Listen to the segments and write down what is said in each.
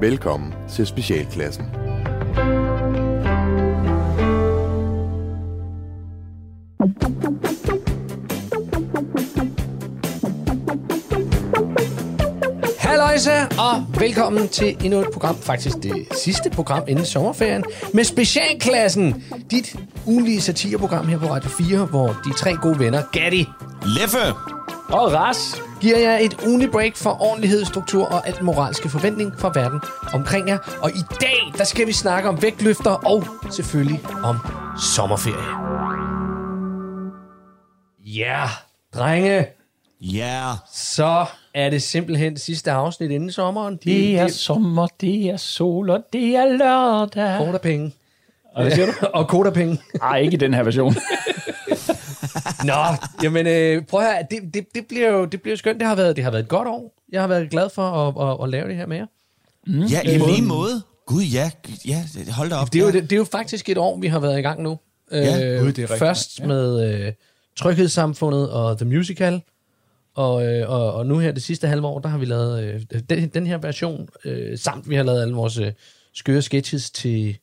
Velkommen til Specialklassen. Halløjsa, og velkommen til endnu et program, faktisk det sidste program inden sommerferien, med Specialklassen, dit ugenlige satireprogram her på Radio 4, hvor de tre gode venner, Gatti Leffe! Og Ras. Giver jer et ugenligt break for ordentlighed, struktur og alt moralske forventning fra verden omkring jer. Og i dag, der skal vi snakke om vægtløfter og selvfølgelig om sommerferie. Ja, drenge, Ja, så er det simpelthen sidste afsnit inden sommeren. De, Det er de- sommer, det er sol, og det er lørdag. Koda penge. Og hvad siger du? og koda penge. Nej, ikke i den her version. Nå, jamen øh, prøv at høre, det, det, det, bliver jo, det bliver jo skønt. Det har, været, det har været et godt år. Jeg har været glad for at, at, at lave det her med jer. ja i lige måde. Gud, ja, ja, hold da op. Det er, jo, det, det er jo faktisk et år, vi har været i gang nu. Ja, øh, gud, det er rigtigt. Først Ja. med øh, Tryghedssamfundet og The Musical. Og, øh, og, og nu her det sidste halve år, der har vi lavet øh, den, den her version, øh, samt vi har lavet alle vores øh, skøre sketches til,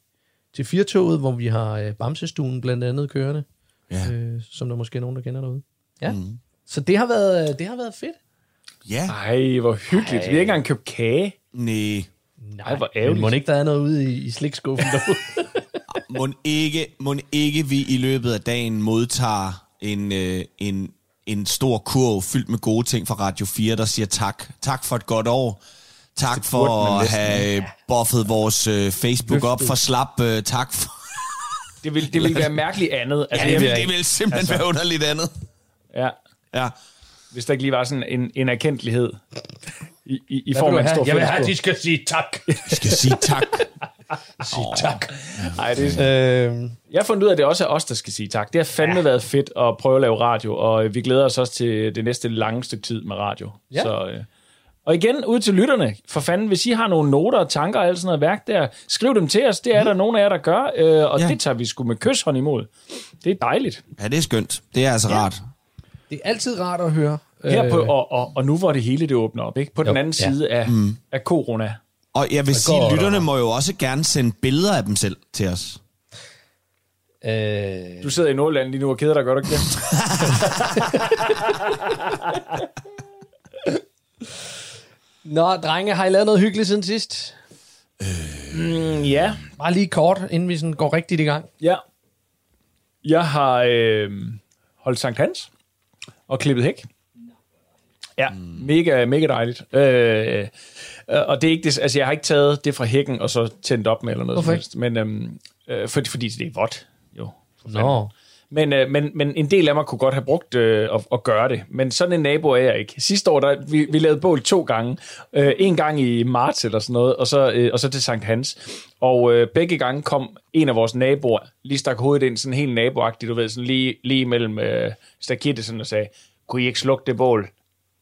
til Firtoget, hvor vi har øh, Bamsestuen blandt andet kørende, Ja. øh, som der måske er nogen, der kender derude. Ja. Mm. Så det har været, øh, det har været fedt. Ja, Ej, hvor hyggeligt. Vi har ikke engang købt kage. nej. Nej, hvor men ærgerligt. må ikke der er noget ude i, i slikskuffen derude? Må ikke, må ikke vi i løbet af dagen modtager en, øh, en, en stor kurv fyldt med gode ting fra Radio 4, der siger tak. Tak for et godt år. Tak for at have buffet vores øh, Facebook op for slap. Øh, tak for... Det vil, det vil være mærkeligt andet. Altså, Ja, det, vil, det vil simpelthen altså. være underligt andet. Ja, Ja. hvis der ikke lige var sådan en, en erkendelighed i, i, i form af en stor Jeg vil have, de skal sige tak. Vi skal sige tak. sige tak. Ej, det, Øh, jeg har fundet ud af, at det også er os, der skal sige tak. Det har fandme ja. været fedt at prøve at lave radio, og vi glæder os også til det næste lange stykke tid med radio. Ja. Så, øh, og igen, ud til lytterne. For fanden, hvis I har nogle noter og tanker og alt sådan noget værk der, skriv dem til os. Det er der nogle af jer, der gør, øh, og Ja. det tager vi sgu med kysshånd imod. Det er dejligt. Ja, det er skønt. Det er altså ja. rart. det er altid rart at høre. Her på, Øh, og, og, og nu hvor det hele det åbner op, ikke? på den Jo, anden ja. side af, mm. af corona. Og jeg vil sige, går- lytterne må jo også gerne sende billeder af dem selv til os. øh, Du sidder i Nordland lige nu og keder dig, gør du ikke det? Nå, drenge, har I lavet noget hyggeligt siden sidst? Mm, ja, Bare lige kort, inden vi sådan går rigtigt i gang. Ja. Jeg har øh, holdt Sankt Hans og klippet hæk. Ja, mm. mega, mega dejligt. Øh, øh, og det er ikke det, altså jeg har ikke taget det fra hækken og så tændt op med eller noget Hvorfor ikke? Men øhm, øh, fordi, fordi det er vådt, jo. for fanden. Men, øh, men, men en del af mig kunne godt have brugt øh, at, at gøre det. Men sådan en nabo er jeg ikke. Sidste år, der, vi, vi lavede bål to gange. Øh, en gang i marts eller sådan noget, og så, øh, og så til Sankt Hans. Og øh, begge gange kom en af vores naboer, lige stak hovedet ind, sådan helt naboagtigt, du ved, sådan lige, lige mellem øh, stakittet sådan og sagde, kunne I ikke slukke det bål?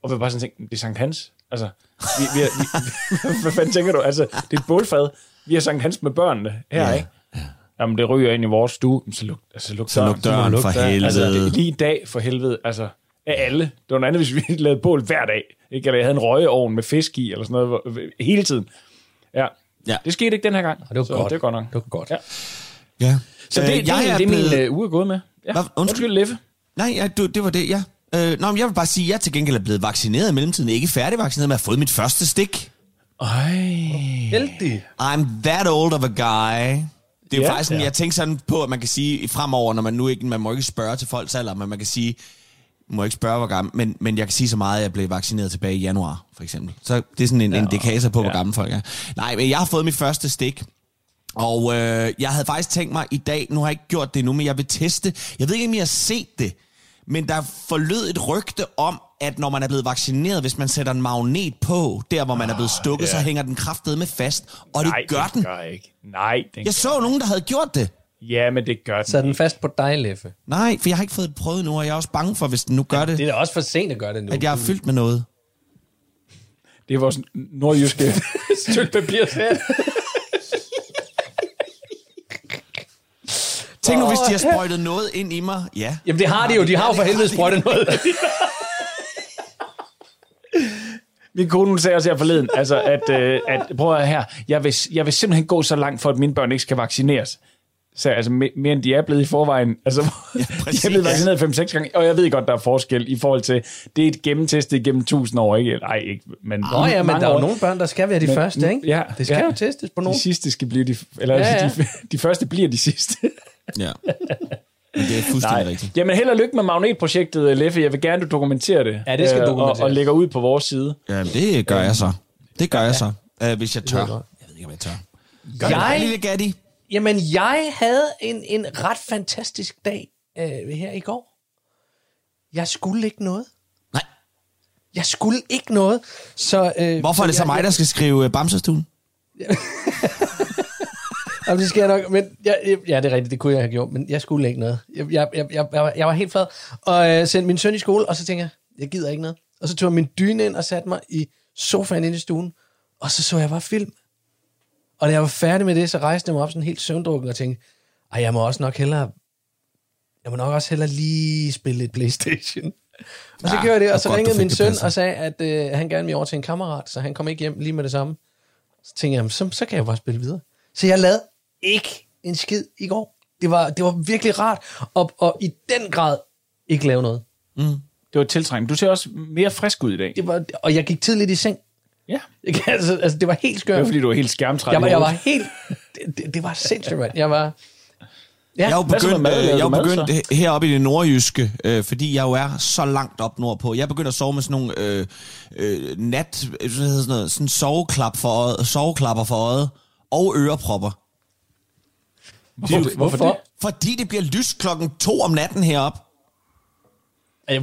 Og vi bare sådan tænkte, det er Sankt Hans. Altså, vi, vi, er, vi, hvad fanden tænker du? Altså, det er et bålfad. Vi har Sankt Hans med børnene her, ja. ikke? Jamen, det ryger ind i vores stue. Så luk, altså, luk Så luk døren lukke for døren. helvede. Altså, det, lige i dag for helvede, altså, af alle. Det var noget andet, hvis vi lavede bål hver dag. Ikke? Eller jeg havde en røgeovn med fisk i, eller sådan noget, hvor- hele tiden. Ja. Ja. Det skete ikke den her gang. Og det var så godt. Det er godt nok. Det var godt. Ja. Ja. Så det, Øh, det, det, er, det er min øh, uge er gået med. Ja. Hvad? Undskyld? Undskyld, Leffe. Nej, ja, du, det var det, ja. Øh, nå, men jeg vil bare sige, at jeg til gengæld er blevet vaccineret i mellemtiden. Ikke færdigvaccineret, men jeg har fået mit første stik. Ej. Heldig. I'm that old of a guy. Det er jo Ja, faktisk sådan, ja. jeg tænker sådan på, at man kan sige fremover, når man nu ikke, man må ikke spørge til folks alder, men man kan sige, må ikke spørge, hvor gammel, men, men jeg kan sige så meget, at jeg blev vaccineret tilbage i januar, for eksempel. Så det er sådan en ja, indikator på, hvor ja. gamle folk er. Nej, men jeg har fået mit første stik, og øh, jeg havde faktisk tænkt mig i dag, nu har jeg ikke gjort det endnu, men jeg vil teste. Jeg ved ikke, om I har set det, men der forlød et rygte om, at når man er blevet vaccineret, hvis man sætter en magnet på, der hvor man er blevet stukket, ja. så hænger den kraftedeme fast, og det Nej, gør den. gør ikke. Nej, den Jeg så nogen, der havde gjort det. Ja, men det gør den. Så er den fast på dig, Leffe. Nej, for jeg har ikke fået det prøvet nu, og jeg er også bange for, hvis den nu gør det, Det er da også for sent at gøre det nu. at jeg er fyldt med noget. Det er vores nordjyske stykke papir. Tænk nu, hvis de har sprøjtet noget ind i mig. Ja. Jamen det har de jo. De har jo for helvede sprøjtet noget. Min kone hun sagde også her forleden, altså, at, øh, at prøv at her, jeg vil, jeg vil simpelthen gå så langt for, at mine børn ikke skal vaccineres. Så altså, me- mere end de er blevet i forvejen. Altså, ja, de er blevet vaccineret 5-6 gange, og jeg ved godt, der er forskel i forhold til, det er et gennemtestet gennem 1000 år, ikke? Nej, ikke, men Nå ja, men der er jo år. nogle børn, der skal være de Men- første, ikke? Ja, det skal ja. jo testes på nogen. De sidste skal blive de, eller Ja, ja. ja. De, de første bliver de sidste. Ja. Men det er fuldstændig rigtigt. Jamen held og lykke med magnetprojektet, Leffe. Jeg vil gerne, du dokumenterer det. Ja, det skal øh, dokumenteres. Og, og lægger ud på vores side. Ja, det gør jeg så. Det gør jeg så, øh, hvis jeg tør. jeg ved ikke, om jeg tør. Gør Jeg- det, lille Gatti. Jamen, jeg havde en, en ret fantastisk dag øh, her i går. Jeg skulle ikke noget. Nej. Jeg skulle ikke noget. Så, øh, Hvorfor er det så jeg, mig, der skal skrive øh, Bamsestuen? Jamen, det skal jeg nok, men jeg, jeg- ja, det er rigtigt, det kunne jeg have gjort, men jeg skulle ikke noget. Jeg, jeg, jeg, jeg, jeg, var- jeg var helt flad, og øh, sendte min søn i skole, og så tænkte jeg, jeg gider ikke noget. Og så tog jeg min dyne ind og satte mig i sofaen inde i stuen, og så så jeg bare film. Og da jeg var færdig med det, så rejste jeg mig op sådan helt søvndrukken og tænkte, ej, jeg må også nok hellere, jeg må nok også hellere lige spille lidt Playstation. Og så Ja, gjorde jeg det, og så godt, ringede min søn og sagde, at øh, han gerne ville over til en kammerat, så han kom ikke hjem lige med det samme. Så tænkte jeg, "Jamen, så, så kan jeg bare spille videre. Så jeg lavede ikke en skid i går. Det var, det var virkelig rart, og, og i den grad ikke lave noget. Det var tiltrængt. Du ser også mere frisk ud i dag. Det var, og jeg gik tidligt i seng. Ja. Jeg Altså, altså, det var helt Det skørt. var, fordi du var helt skærmtræt. Jeg var, jeg var helt... Det, det, det var sindssygt, mand. Jeg var... Ja, Jeg er jo begyndt, mad? øh, jeg er jo mad, begyndt he- heroppe i det nordjyske, øh, fordi jeg jo er så langt op nordpå. Jeg er begyndt at sove med sådan nogle øh, øh, nat, hvad hedder sådan noget, sådan soveklap for øjet, soveklapper for øjet og ørepropper. Hvorfor, hvorfor det? Fordi det bliver lyst klokken to om natten heroppe.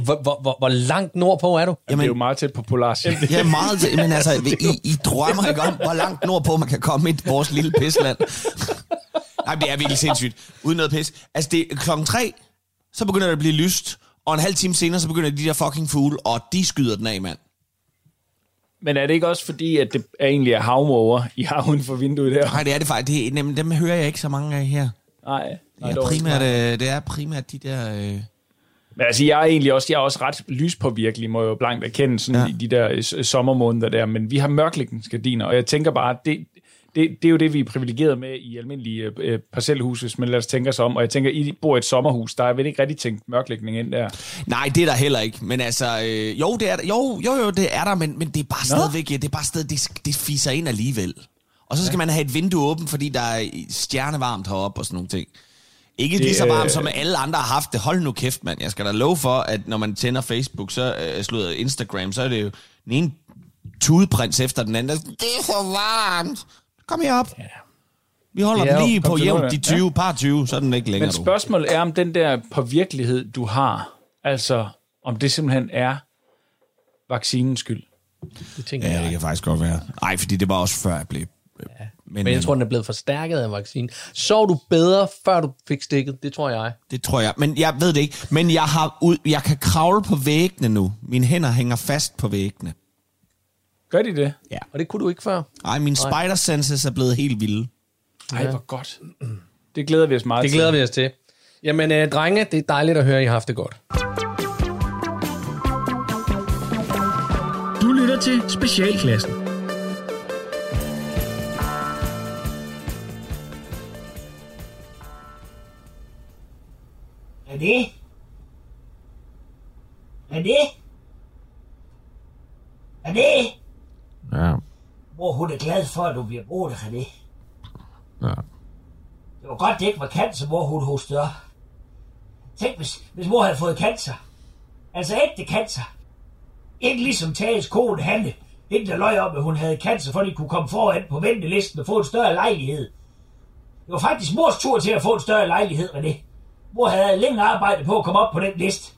Hvor, hvor, hvor, hvor langt nordpå er du? Jamen, det er jo meget tæt på Polarcirklen. Er meget til, men altså, I, I drømmer ikke om, hvor langt nordpå man kan komme i vores lille pisland. Nej, det er virkelig sindssygt. Uden noget pis. Altså, det er klokken tre, så begynder det at blive lyst, og en halv time senere, så begynder de der fucking fugle, og de skyder den af, mand. Men er det ikke også fordi, at det er egentlig er havmåger i haven for vinduet der? Nej, det er det faktisk. Det er, nemlig, dem hører jeg ikke så mange af her. Nej. Det nej, er dog ikke. primært, øh, det er primært de der... Øh... Men altså, jeg er egentlig også, jeg er også ret lyspåvirkelig, må jeg jo blankt erkende, sådan Ja. i de der øh, sommermåneder der. Men vi har mørklægningsgardiner, og jeg tænker bare, det, det, det er jo det, vi er privilegeret med i almindelige øh, parcelhus, hvis man lader os tænke sig om. Og jeg tænker, I bor i et sommerhus, der er vel ikke rigtig tænkt mørklægning ind der. Nej, det er der heller ikke. Men altså, øh, jo, det er der, jo, jo, jo, det er der, men, men det er bare stadigvæk, det er bare stadig, det, det fiser ind alligevel. Og så skal ja. man have et vindue åbent, fordi der er stjernevarmt heroppe og sådan nogle ting. Ikke det, lige så varmt, som alle andre har haft det. Hold nu kæft, mand. Jeg skal da love for, at når man tænder Facebook, så øh, slået Instagram, så er det jo den ene tudeprins efter den anden. der- Det er for varmt. Kom herop. Ja. Vi holder er den jo- lige på jævnt, de 20, par 20, så er den ikke længere. Men du. spørgsmålet er, om den der påvirkelighed, du har, altså om det simpelthen er vaccinens skyld. Det tænker Ja, jeg. det kan faktisk godt være. Nej, fordi det var også før jeg blev... Ja. Men, Men jeg tror, den er blevet forstærket af vaccinen. Sov du bedre, før du fik stikket? Det tror jeg. Det tror jeg. Men jeg ved det ikke. Men jeg, har ud, jeg kan kravle på væggene nu. Mine hænder hænger fast på væggene. Gør de det? Ja. Og det kunne du ikke før. Ej, mine spider senses er blevet helt vilde. Ej, hvor godt. Det glæder vi os meget Det til. glæder vi os til. Jamen, øh, drenge, det er dejligt at høre, at I har haft det godt. Du lytter til Specialklassen. René? René? René? Ja. Mor, hun er glad for, at du bliver brugt, René. ja. Det var godt, det ikke var cancer, mor hun hostede op. Tænk, hvis, hvis mor havde fået cancer. Altså ægte cancer. Ikke ligesom Tages kone Hanne. Hende, der løj om, at hun havde cancer, for de kunne komme foran på ventelisten og få en større lejlighed. Det var faktisk mors tur til at få en større lejlighed, René. Mor havde længe arbejdet på at komme op på den liste.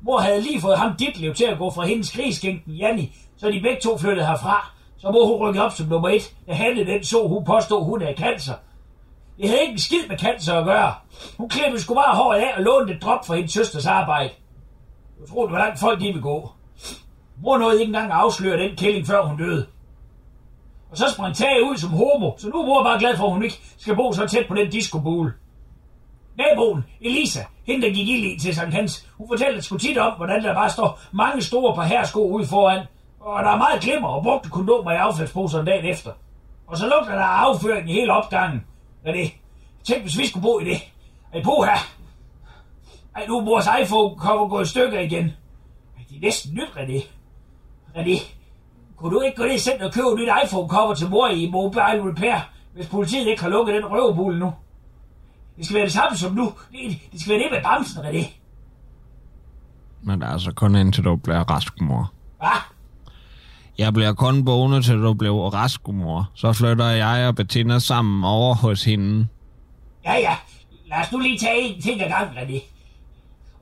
Mor havde lige fået ham Ditlev til at gå fra hendes krigsskænken Janni, så de begge to flyttede herfra. Så må hun rykke op som nummer et, da Hanne den så, hun påstod, hun havde cancer. Det havde ikke en skid med cancer at gøre. Hun klippede sgu bare håret af og lånte et drop fra hendes søsters arbejde. Jeg tror, det var langt folk, de ville gå. Mor nåede ikke engang at afsløre den kælling, før hun døde. Og så sprang Tage ud som homo, så nu er mor bare glad for, at hun ikke skal bo så tæt på den diskobule. Naboen, Elisa, hende der gik ild i til Sankt Hans, hun fortalte sgu tit om, hvordan der bare står mange store par hersko ude foran. Og der er meget glimmer og brugte kondomer i affaldsposerne dagen efter. Og så lugter der af afføring i hele opgangen. Hvad det? Tænk, hvis vi skulle bo i det. Ej, her. Ej, nu er vores iPhone kommer gå i stykker igen. Ej, det er næsten nyt, René. René, kunne du ikke gå ned i center og købe et nyt iPhone-cover til mor i Mobile Repair, hvis politiet ikke har lukket den røvebule nu? Det skal være det samme som nu. Det, det skal være det med bremsen, René. Men altså kun indtil du bliver rask, mor. Hvad? Jeg bliver kun boende, til du blev rask, mor. Så flytter jeg og Bettina sammen over hos hende. Ja, ja. Lad os nu lige tage en ting ad gangen, René.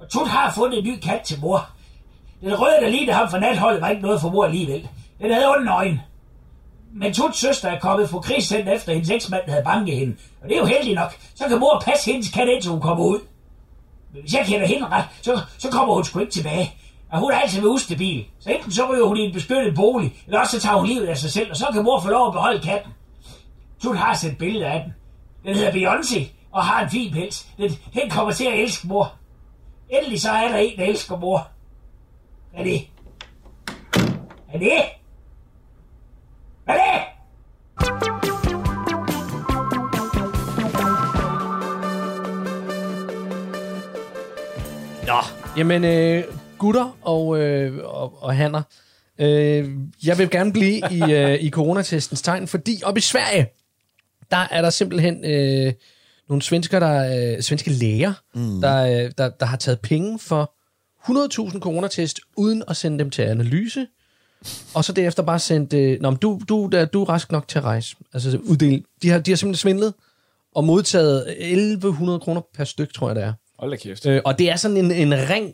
Og Tut har fundet en ny kat til mor. Den røde, der lignede ham fra natholdet, var ikke noget for mor alligevel. Den havde onde øjne. Men Tuts søster er kommet fra krigscenter efter hendes eksmand havde banket hende. Og det er jo heldigt nok. Så kan mor passe hendes kat indtil hun kommer ud. Men hvis jeg kender hende ret, så, så kommer hun sgu ikke tilbage. Og hun er altid ved ustabil. Så enten så ryger hun i en beskyttet bolig, eller også så tager hun livet af sig selv, og så kan mor få lov at beholde katten. Tut har set billeder af den. Den hedder Beyoncé, og har en fin pels. Den, den kommer til at elske mor. Endelig så er der en, der elsker mor. Hvad er det? Hvad er det? Hvad er det? Nå, jamen øh, gutter og, øh, og, og hanner. Øh, jeg vil gerne blive i, øh, i coronatestens tegn, fordi op i Sverige, der er der simpelthen øh, nogle svensker, der, øh, svenske læger, mm. der, øh, der, der har taget penge for 100.000 coronatest, uden at sende dem til analyse, og så derefter bare sendt, øh, Nå, men du, du, der, du er rask nok til at rejse. Altså uddel. De har, de har simpelthen svindlet og modtaget 1100 kroner per styk, tror jeg det er. Hold da kæft. Øh, og det er sådan en, en ring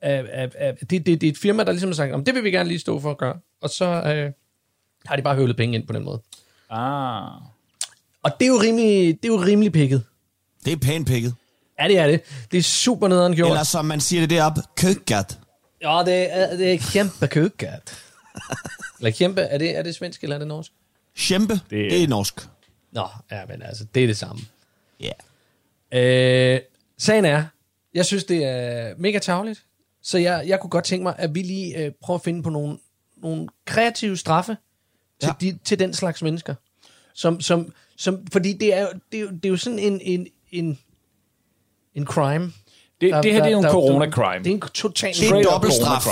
af, af, af det, det, det er et firma, der ligesom har sagt, om det vil vi gerne lige stå for at gøre. Og så øh, har de bare høvlet penge ind på den måde. Ah. Og det er jo rimelig, det er jo rimelig pikket. Det er pænt pikket. Ja, det er det. Det er super nederen gjort. Eller som man siger det deroppe, køkkat. Ja, det er, det er kæmpe køkkat. eller kæmpe, er det, er det svensk eller er det norsk? Kæmpe, det, Det- det er norsk. Nå, ja, men altså, det er det samme. Ja. Øh, sagen er, jeg synes, det er mega tavligt, så jeg, jeg kunne godt tænke mig, at vi lige øh, prøver at finde på nogle, nogle kreative straffe til, Ja. de, til den slags mennesker. Som, som, som, fordi det er, jo, det, er jo, det er jo sådan en, en, en, en crime. Det, Der- det her det er jo en der- der- corona-crime. Det er en total Det er dobbeltstraf.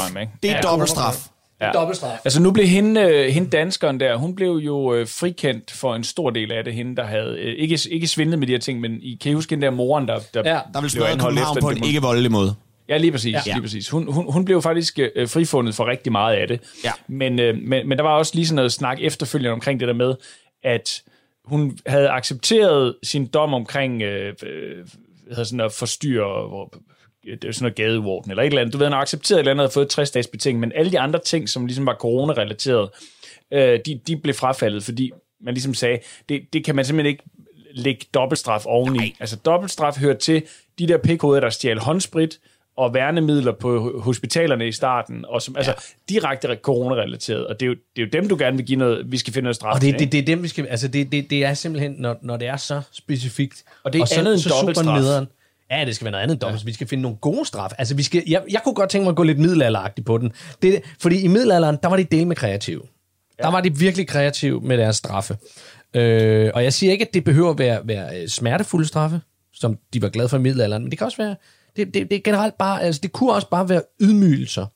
Det er Ja, dobbeltstraf. Ja. dobbeltstraf. Altså nu blev hende, øh, hende danskeren der, hun blev jo øh, frikendt for en stor del af det. Hende, der havde øh, ikke, ikke svindlet med de her ting, men I kan I huske hende der moren, der, der, Ja. Der vil blev anholdt efter på en ikke voldelig måde. Ja, lige præcis. Ja. Lige præcis. Hun, hun, hun blev faktisk øh, frifundet for rigtig meget af det. Ja. Men, øh, men, men der var også lige sådan noget snak efterfølgende omkring det der med, at hun havde accepteret sin dom omkring øh, øh, sådan at forstyrre hvor, det er sådan noget gadevorden eller et eller andet. Du ved, han har accepteret et eller andet og fået 60 dages beting, men alle de andre ting, som ligesom var corona-relateret, øh, de, de blev frafaldet, fordi man ligesom sagde, det, det kan man simpelthen ikke lægge dobbeltstraf oveni. Nej. Altså dobbeltstraf hører til de der pikhoveder, der stjal håndsprit og værnemidler på ho- hospitalerne i starten, og som ja. altså direkte corona-relateret, og det er, jo, det er jo dem, du gerne vil give noget, vi skal finde noget straf Og det, til, det, det er dem, vi skal... Altså, det, det, det er simpelthen, når, når det er så specifikt. Og det er så, andet end så super dobbeltstraf. nederen. Ja, det skal være noget andet end dobbelt. Ja. Vi skal finde nogle gode straf. Altså, vi skal, jeg, jeg kunne godt tænke mig at gå lidt middelalderagtigt på den. Det, fordi i middelalderen, der var de del med kreative. Ja. Der var de virkelig kreative med deres straffe. Øh, og jeg siger ikke, at det behøver at være, være øh, smertefulde straffe, som de var glade for i middelalderen, men det kan også være... Det, det, det er generelt bare... Altså, det kunne også bare være ydmygelser.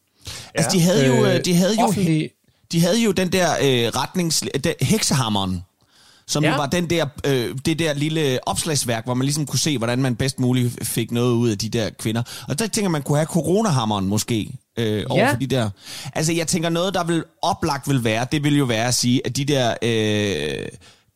Altså, de havde jo, Øh, de havde jo, offentlige- de havde jo den der øh, retnings... Den, heksehammeren, som ja. Ja. jo var den der, øh, det der lille opslagsværk, hvor man ligesom kunne se, hvordan man bedst muligt fik noget ud af de der kvinder. Og der tænker man kunne have coronahammeren måske. Øh, over Ja. for de der. Altså, jeg tænker noget, der vil oplagt vil være, det vil jo være at sige, at de der øh,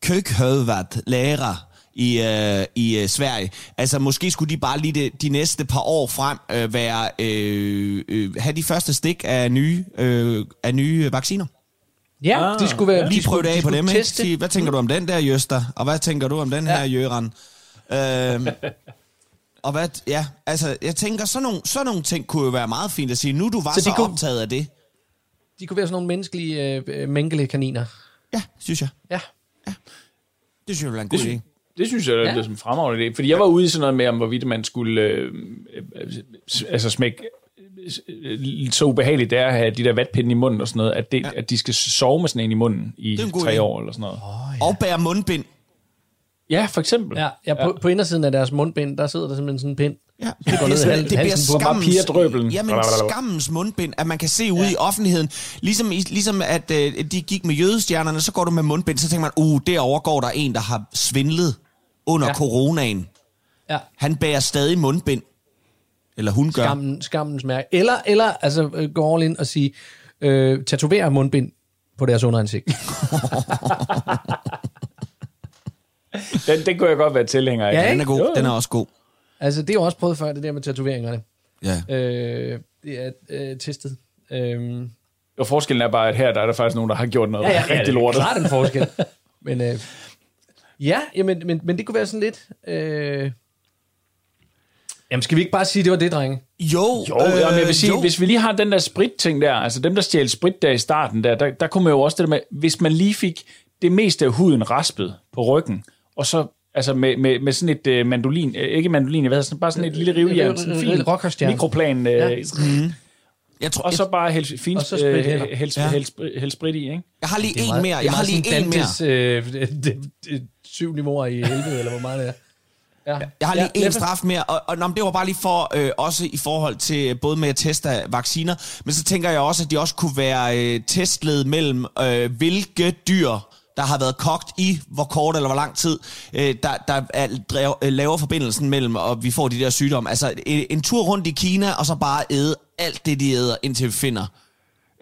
køkhødvat lærer i, øh, i øh, Sverige. Altså måske skulle de bare lige de, de næste par år frem øh, være øh, øh, have de første stik af nye øh, af nye vacciner. Ja, Ah, de skulle være... Lige de prøve det af de på dem, ikke? teste. Sige, hvad tænker du om den der, Jøster? Og hvad tænker du om den her, Jøran? Øhm, og hvad, ja, altså, jeg tænker, sådan nogle, sådan nogle ting kunne jo være meget fint at sige, nu du var Så så, kunne- optaget af det. De kunne være sådan nogle menneskelige øh, mængele kaniner. Ja, synes jeg. Ja. Det synes jeg være en god Det, idé. Det synes jeg, det Ja. er som en fremragende idé. Fordi jeg var ude i sådan noget med, om hvorvidt man skulle øh, øh, altså smække øh, så ubehageligt det er at have de der vatpinde i munden og sådan noget, at, det, ja. at de skal sove med sådan en i munden i tre idé. år eller sådan noget. Og bære mundbind. Ja, for eksempel. Ja, ja, på, på indersiden af deres mundbind, der sidder der simpelthen sådan en pind. Ja, det, går bliver, sådan- det bliver halsen på. Jamen, skammens mundbind, at man kan se ude ja. i offentligheden. Ligesom, ligesom at øh, de gik med jødestjernerne, så går du med mundbind, så tænker man, uh, derovre går der en, der har svindlet under ja. Coronaen. Ja, Han bærer stadig mundbind. Eller hun gør. skammen, skammens mærke. Eller, eller altså, øh, gå all in og sige, øh, tatovere mundbind på deres underansigt. Den, den kunne jeg godt være tilhænger af. Ja, Den er god. Jo. Den er også god. Altså, det er jo også prøvet før, det der med tatoveringerne. Ja. Øh, det er øh, testet. Øh, Og forskellen er bare, at her der er der faktisk nogen, der har gjort noget ja, ja, rigtig lortet. klart en forskel. men øh, ja, jamen, men, men det kunne være sådan lidt... Øh, jamen, skal vi ikke bare sige, at det var det, drenge? Jo, Jo, øh, jamen, jeg vil sige, jo. hvis vi lige har den der sprit-ting der, altså dem, der stjal sprit der i starten der, der, der kunne man jo også det der med, hvis man lige fik det meste af huden raspet på ryggen, og så altså med, med, med sådan et øh, mandolin, øh, ikke mandolin, hvad sådan, bare sådan et lille rivjern, sådan en fin rockerstjerne. mikroplan, øh, Ja. ja. jeg, tror, og så bare hælde fint, Og så sprit øh, hælde, Ja. hælde, hælde, hælde sprit i, ikke? jeg har lige en mere. er Jeg har lige en mere. Øh, det, det, syv niveauer i helvede, eller hvor meget det er. Ja. Jeg har lige ja, en straf mere, og, og nå, det var bare lige for, øh, også i forhold til både med at teste vacciner, men så tænker jeg også, at de også kunne være øh, testled mellem, øh, hvilke dyr, der har været kogt i hvor kort eller hvor lang tid, øh, der, der er, drev, øh, laver forbindelsen mellem, og vi får de der sygdomme. Altså en, en tur rundt i Kina, og så bare æde alt det, de æder, indtil vi finder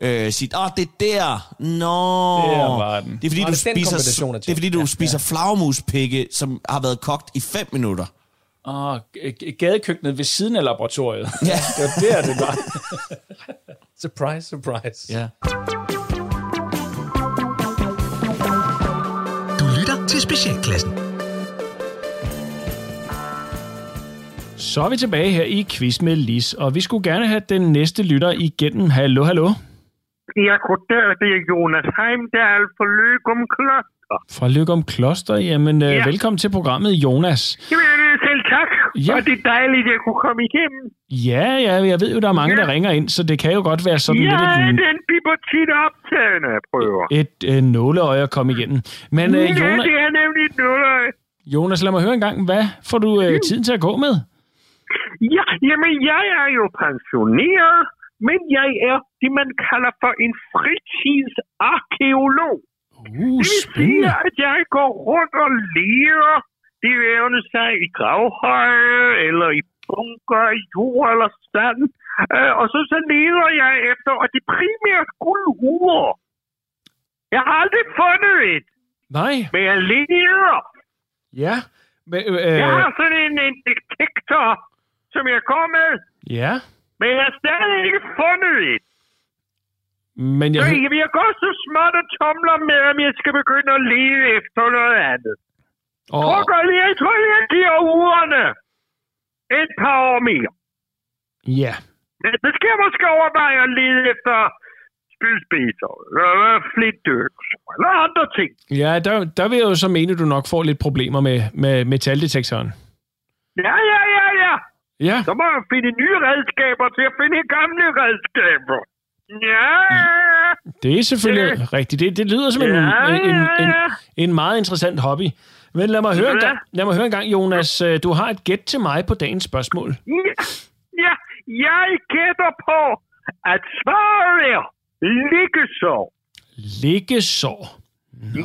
øh, sit, åh, det er der, nå. Der var den. Det er fordi, Nå, du det er spiser, det er fordi, du Ja, spiser flagmuspikke, som har været kogt i 5 minutter. Og g- gadekøkkenet ved siden af laboratoriet. Ja. det var der, det var. Surprise, surprise. Ja. Du til Specialklassen. Så er vi tilbage her i Quiz med Lis, og vi skulle gerne have den næste lytter igennem. Hallo, hallo. Ja, goddag, det er Jonas Heimdal for Løgum Kloster. Fra Lykum Kloster, jamen ja. Ja. velkommen til programmet, Jonas. Jamen, selv tak, Ja. og det er dejligt, at jeg kunne komme igennem. Ja, ja, jeg ved jo, der er mange, Ja. der ringer ind, så det kan jo godt være sådan Ja, lidt et, den biber tit optaget, når jeg prøver. et øh, nåleøje at komme igennem. Men øh, ja, Jonas, det er nemlig noget. Jonas, lad mig høre en gang, hvad får du øh, tiden til at gå med? Ja, jamen, jeg er jo pensioneret, men jeg er det, man kalder for en fritidsarkeolog. Uh, Det vil sige, at jeg går rundt og lever de vævende sig i gravhøje, eller i bunker, i jord eller sand. Øh, og så, så leder jeg efter, og det primært guldhuer. Jeg har aldrig fundet et, Nej, men jeg leder. ja. Men, øh, Jeg øh, har sådan en, en detektor, som jeg går med, ja, men jeg har stadig ikke fundet et. Men jeg... Hø- jeg, går så småt og tumler med, om jeg skal begynde at leve efter noget andet. Og, Prøv godt lige, jeg tror, jeg giver ugerne et par år mere. ja, Men så skal jeg måske overveje at lede efter spydspidser, eller flitdyk, eller andre ting. ja der, der vil jeg jo så mene, at du nok får lidt problemer med, med metaldetektoren. Ja, ja, ja, ja. Ja, Så må jeg finde nye redskaber til at finde gamle redskaber. Ja, det er selvfølgelig rigtigt. Det, det lyder som en, Ja, en, en, ja, en, ja. en meget interessant hobby. Men lad mig, høre en Ja. gang, lad mig høre en gang, Jonas. øh, Du har et gæt til mig på dagens spørgsmål. ja, ja, jeg gætter på, at svaret er liggesår. Liggesår.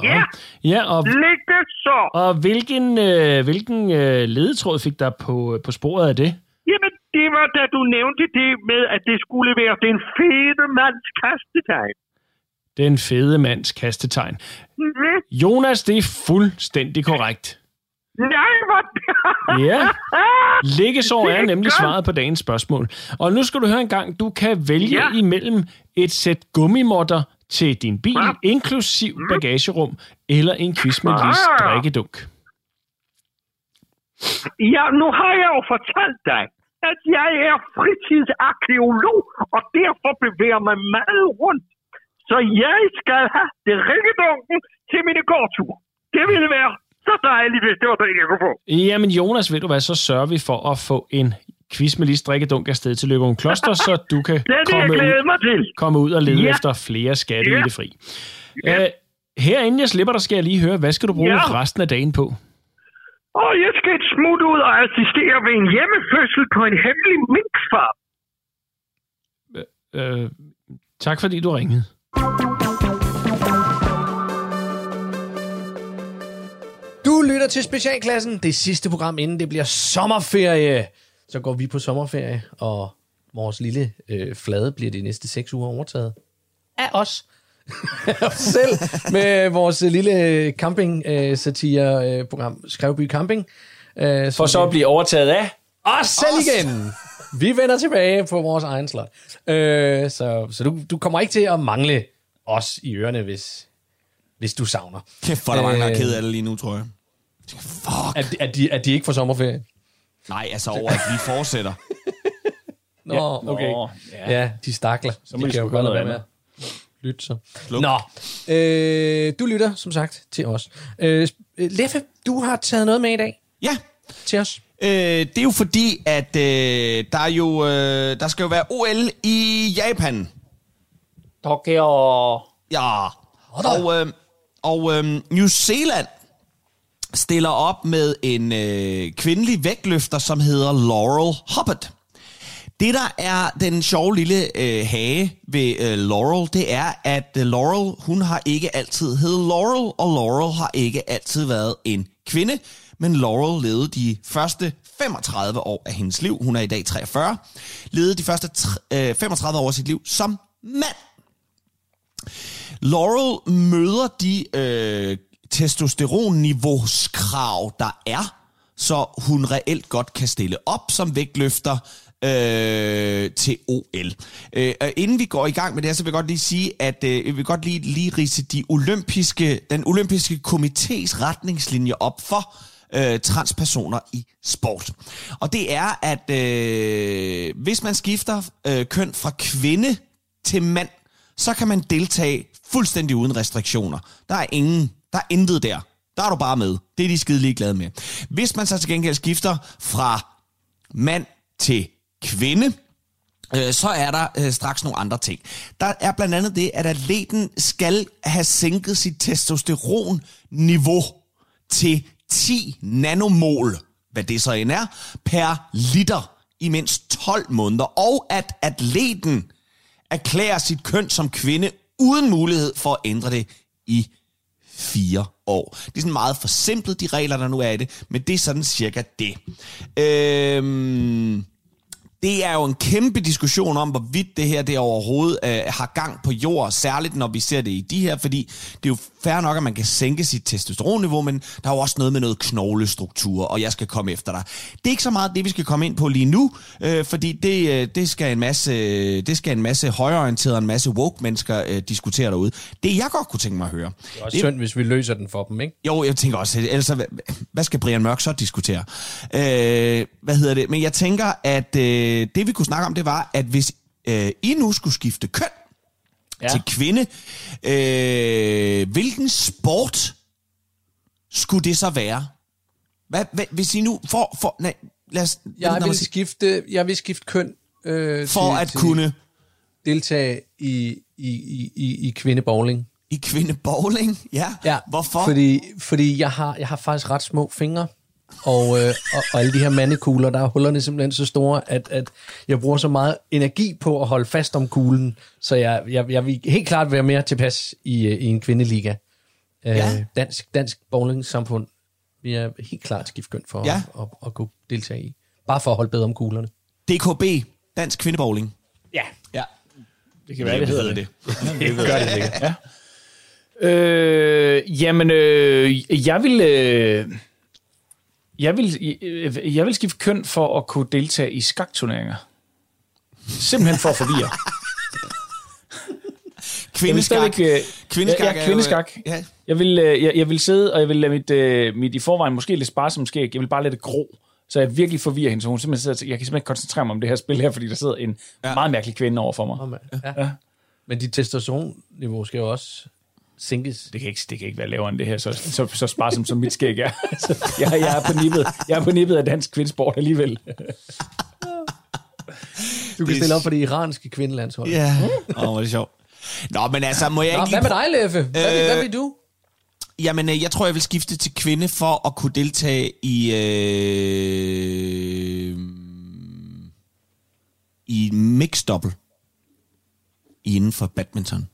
Ja, Ja, og, liggesår. og hvilken, øh, hvilken øh, ledetråd fik dig på, på sporet af det? Jamen, det var da du nævnte det med, at det skulle være den fede mands kastetegn. Den fede mands kastetegn. Mm-hmm. Jonas, det er fuldstændig korrekt. Nej, hvor... Ja. Liggesår er nemlig svaret på dagens spørgsmål. Og nu skal du høre en gang, du kan vælge Ja. imellem et sæt gummimotter til din bil, Ja. inklusiv bagagerum, eller en quiz med Lis Ah. drikkedunk. Ja, nu har jeg jo fortalt dig, at jeg er fritidsarkeolog, og derfor bevæger mig meget rundt. Så jeg skal have det rikkedunken til mine gårdture. Det ville være så dejligt, hvis det var det, jeg kunne få. Jamen Jonas, ved du hvad, så sørger vi for at få en quiz med lige strikkedunk afsted til Løgum Kloster, så du kan Det det, komme ud, mig til. komme ud og lede Ja. efter flere skatte Ja. i det fri. Øh, her inden jeg slipper dig, skal jeg lige høre, hvad skal du bruge Ja. resten af dagen på? Og jeg skal et smut ud og assistere ved en hjemmefødsel på en hemmelig minkfarm. Øh, tak fordi du ringede. Du lytter til Specialklassen, det sidste program, inden det bliver sommerferie. Så går vi på sommerferie, og vores lille øh, flade bliver de næste seks uger overtaget af os. Os selv med vores lille camping-satire-program, Skrevby Camping. Øh, For så at blive overtaget af. os selv igen. Vi vender tilbage på vores egen slot. Øh, så så du, du kommer ikke til at mangle os i ørerne, hvis, hvis du savner. Kæft, hvor er der mange, der er Øh. ked af det lige nu, tror jeg. Fuck. At, at, de, at de ikke får sommerferie. Nej, altså over, at vi fortsætter. Nå, Nå, okay. ja. Ja, de stakler. Så må de kan jo godt være med andet. Lytte så. Sluk. Nå, øh, du lytter som sagt til os. Øh, Leffe, du har taget noget med i dag Ja, til os. øh, det er jo fordi, at øh, der, er jo, øh, der skal jo være OL i Japan. Tokyo. Ja. Og, øh, og øh, New Zealand stiller op med en øh, kvindelig vægtløfter, som hedder Laurel Hubbard. Det, der er den sjove lille øh, hage ved øh, Laurel, det er, at øh, Laurel, hun har ikke altid heddet Laurel, og Laurel har ikke altid været en kvinde, men Laurel levede de første 35 år af hendes liv, hun er i dag 43, levede de første øh, 35 år af sit liv som mand. Laurel møder de øh, testosteronniveauskrav, der er, så hun reelt godt kan stille op som vægtløfter øh, til OL. Øh, og inden vi går i gang med det her, så vil jeg godt lige sige, at øh, jeg vil godt lige, lige rise de olympiske, den olympiske komités retningslinjer op for øh, transpersoner i sport. Og det er, at øh, hvis man skifter øh, køn fra kvinde til mand, så kan man deltage fuldstændig uden restriktioner. Der er ingen, der er intet der. Der er du bare med. Det er de skide ligeglade med. Hvis man så til gengæld skifter fra mand til kvinde, øh, så er der øh, straks nogle andre ting. Der er blandt andet det, at atleten skal have sænket sit testosteronniveau til 10 nanomol, hvad det så end er, per liter i mindst 12 måneder, og at atleten erklærer sit køn som kvinde uden mulighed for at ændre det i fire år. Det er sådan meget forsimplet, de regler, der nu er i det, men det er sådan cirka det. Øhm, det er jo en kæmpe diskussion om, hvorvidt det her det overhovedet øh, har gang på jord, særligt når vi ser det i de her, fordi det er jo fair nok, at man kan sænke sit testosteronniveau, men der er jo også noget med noget knoglestruktur, og jeg skal komme efter dig. Det er ikke så meget det, vi skal komme ind på lige nu, øh, fordi det, øh, det, skal en masse, det skal en masse højorienterede og en masse woke-mennesker øh, diskutere derude. Det jeg godt kunne tænke mig at høre, Det er også synd, hvis vi løser den for dem, ikke? jo, jeg tænker også, ellers, hvad, hvad skal Brian Mørk så diskutere? Øh, hvad hedder det? Men jeg tænker, at øh, det vi kunne snakke om, det var, at hvis øh, I nu skulle skifte køn ja. til kvinde, øh, hvilken sport skulle det så være? Hvad, hvad, hvis I nu får... For, nej, lad os, Jeg vil skifte, jeg vil skifte køn øh, for til, at til kunne deltage i, i, i, i, i kvindebowling. i kvindebowling? Ja. Ja, Hvorfor? Fordi, fordi jeg, har, jeg har faktisk ret små fingre, og, øh, og, og alle de her mandekugler, der er hullerne simpelthen så store, at, at jeg bruger så meget energi på at holde fast om kuglen, så jeg, jeg, jeg vil helt klart være mere tilpas i, øh, i en kvindeliga. Øh, Ja. dansk, dansk bowling-samfund vil jeg helt klart skifte køn for Ja. at, at, at kunne deltage i. Bare for at holde bedre om kuglerne. DKB, Dansk Kvindebowling. Ja. Ja. Det kan være, det hedder det. det. Det gør det sikkert. Ja. Øh, jamen, øh, jeg vil... Øh, jeg vil, øh, jeg vil skifte køn for at kunne deltage i skakturneringer. Simpelthen for at forvirre. Kvindeskak. Stadigvæk, øh, Kvindeskak ja, er ja, jo- kvindeskak. Ja. Jeg vil, øh, jeg, jeg vil sidde, og jeg vil lade mit, øh, mit i forvejen måske lidt sparsomt skæg, jeg vil bare lade det gro, så jeg virkelig forvirrer hende, så hun simpelthen sidder, jeg kan simpelthen ikke koncentrere mig om det her spil her, fordi der sidder en ja. meget mærkelig kvinde over for mig. Mand. Ja. Men dit testosteronniveau skal jo også sænkes. Det kan ikke, det kan ikke være lavere end det her, så, så, så sparsomt som mit skæg er. Så jeg, jeg, er på nippet, jeg er på nippet af dansk kvindsport alligevel. Du kan stille op for det iranske kvindelandshold. Ja, åh, hvor er det sjovt. Nå, men altså, må jeg Nå, ikke hvad lige... med dig, Leffe? Hvad, øh, hvad vil du? Jamen, øh, jeg tror, jeg vil skifte til kvinde for at kunne deltage i... Øh, I mixed double. Inden for badminton.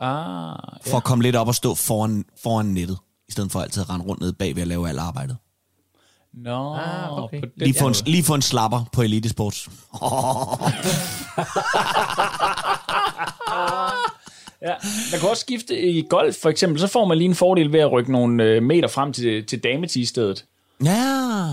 Ah, For at komme lidt op og stå foran, foran nettet. I stedet for altid at rende rundt nede bag ved at lave alt arbejdet. Nå, Ah, okay. Lige få, en, lige få en slapper på Elitesports. Ja, man kan også skifte i golf, for eksempel. Så får man lige en fordel ved at rykke nogle øh, meter frem til, til dametistedet. Ja,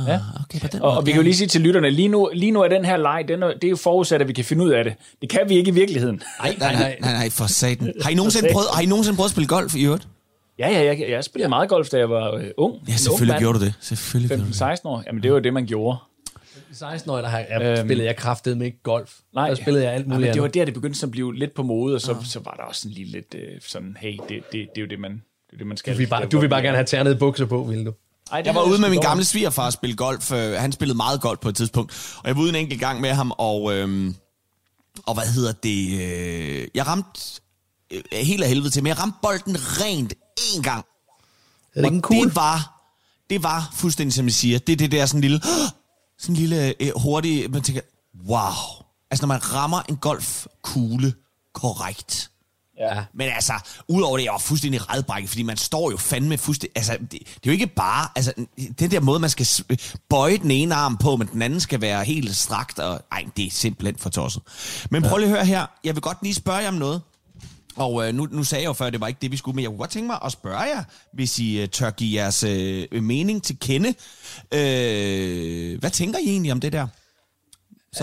Ja. okay, på den Og, måde. og vi kan jo lige sige til lytterne, lige nu, lige nu er den her leg, den er, det er jo forudsat, at vi kan finde ud af det. Det kan vi ikke i virkeligheden. Nej, nej, nej, nej, nej, for satan. Har I nogensinde prøvet, har I nogensinde prøvet at spille golf i øvrigt? Ja, ja, jeg, jeg spillede meget golf, da jeg var øh, ung. Ja, selvfølgelig gjorde du det. Selvfølgelig gjorde du det. 15-16 år. Jamen, det var det, man gjorde. 16 år, der har jeg, Øhm, spillede jeg kraftet med ikke golf. Nej. Der spillede jeg alt muligt men det var der, det begyndte at blive lidt på mode, og så, så var der også sådan lige lidt øh, sådan, hey, det, det, det er jo det, man, det, er det, man skal. Du vil bare, du vil bare gerne have ternede bukser på, vil du? Ej, Jeg var ude med min gamle svigerfar og spille golf. Øh, Han spillede meget golf på et tidspunkt. Og jeg var ude en enkelt gang med ham, og, øhm, og hvad hedder det? Øh, jeg ramte øh, helt af helvede til, men jeg ramte bolden rent én gang. Er det ikke en kugle? det var, det var fuldstændig som jeg siger, det er det der sådan lille, sådan lille øh, hurtig, man tænker, wow. Altså når man rammer en golfkugle korrekt. Ja. Men altså, udover det, jeg var fuldstændig redbrækket, fordi man står jo fandme fuldstændig... Altså, det, det er jo ikke bare... Altså, den der måde, man skal bøje den ene arm på, men den anden skal være helt strakt, og... Ej, det er simpelthen for tosset. Men prøv lige at høre her. Jeg vil godt lige spørge jer om noget. Og øh, nu, nu sagde jeg jo før, at det var ikke det, vi skulle, men jeg kunne godt tænke mig at spørge jer, hvis I øh, tør give jeres øh, mening til kende. Øh, hvad tænker I egentlig om det der?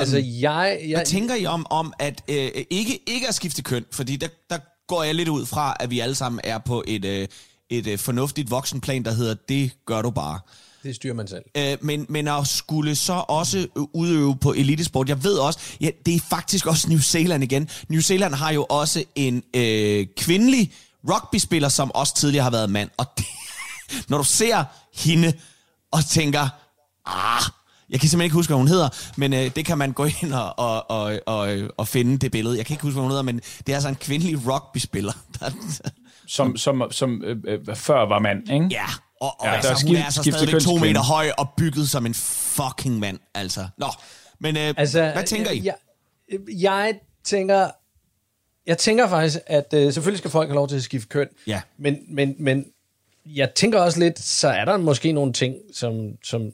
Altså, jeg... jeg Hvad tænker I om, om at øh, ikke, ikke at skifte køn? Fordi der, der går jeg lidt ud fra, at vi alle sammen er på et, øh, et øh, fornuftigt voksenplan, der hedder, det gør du bare. det styrer man selv. Øh, men, men at skulle så også udøve på elitesport, jeg ved også, ja, det er faktisk også New Zealand igen. New Zealand har jo også en øh, kvindelig rugbyspiller, som også tidligere har været mand. Og det, når du ser hende og tænker, ah, jeg kan simpelthen ikke huske, hvad hun hedder, men øh, det kan man gå ind og, og, og, og, og finde det billede. Jeg kan ikke huske, hvad hun hedder, men det er altså en kvindelig rugbyspiller. Der, Som, som, som øh, øh, før var mand, ikke? ja, og, og Ja, altså, der er hun skift- er altså stadigvæk to meter høj og bygget som en fucking mand, altså. Nå, men øh, altså, hvad tænker I? Jeg, jeg tænker... Jeg tænker faktisk, at øh, selvfølgelig skal folk have lov til at skifte køn. Ja. Men, men, men jeg tænker også lidt, så er der måske nogle ting, som, som,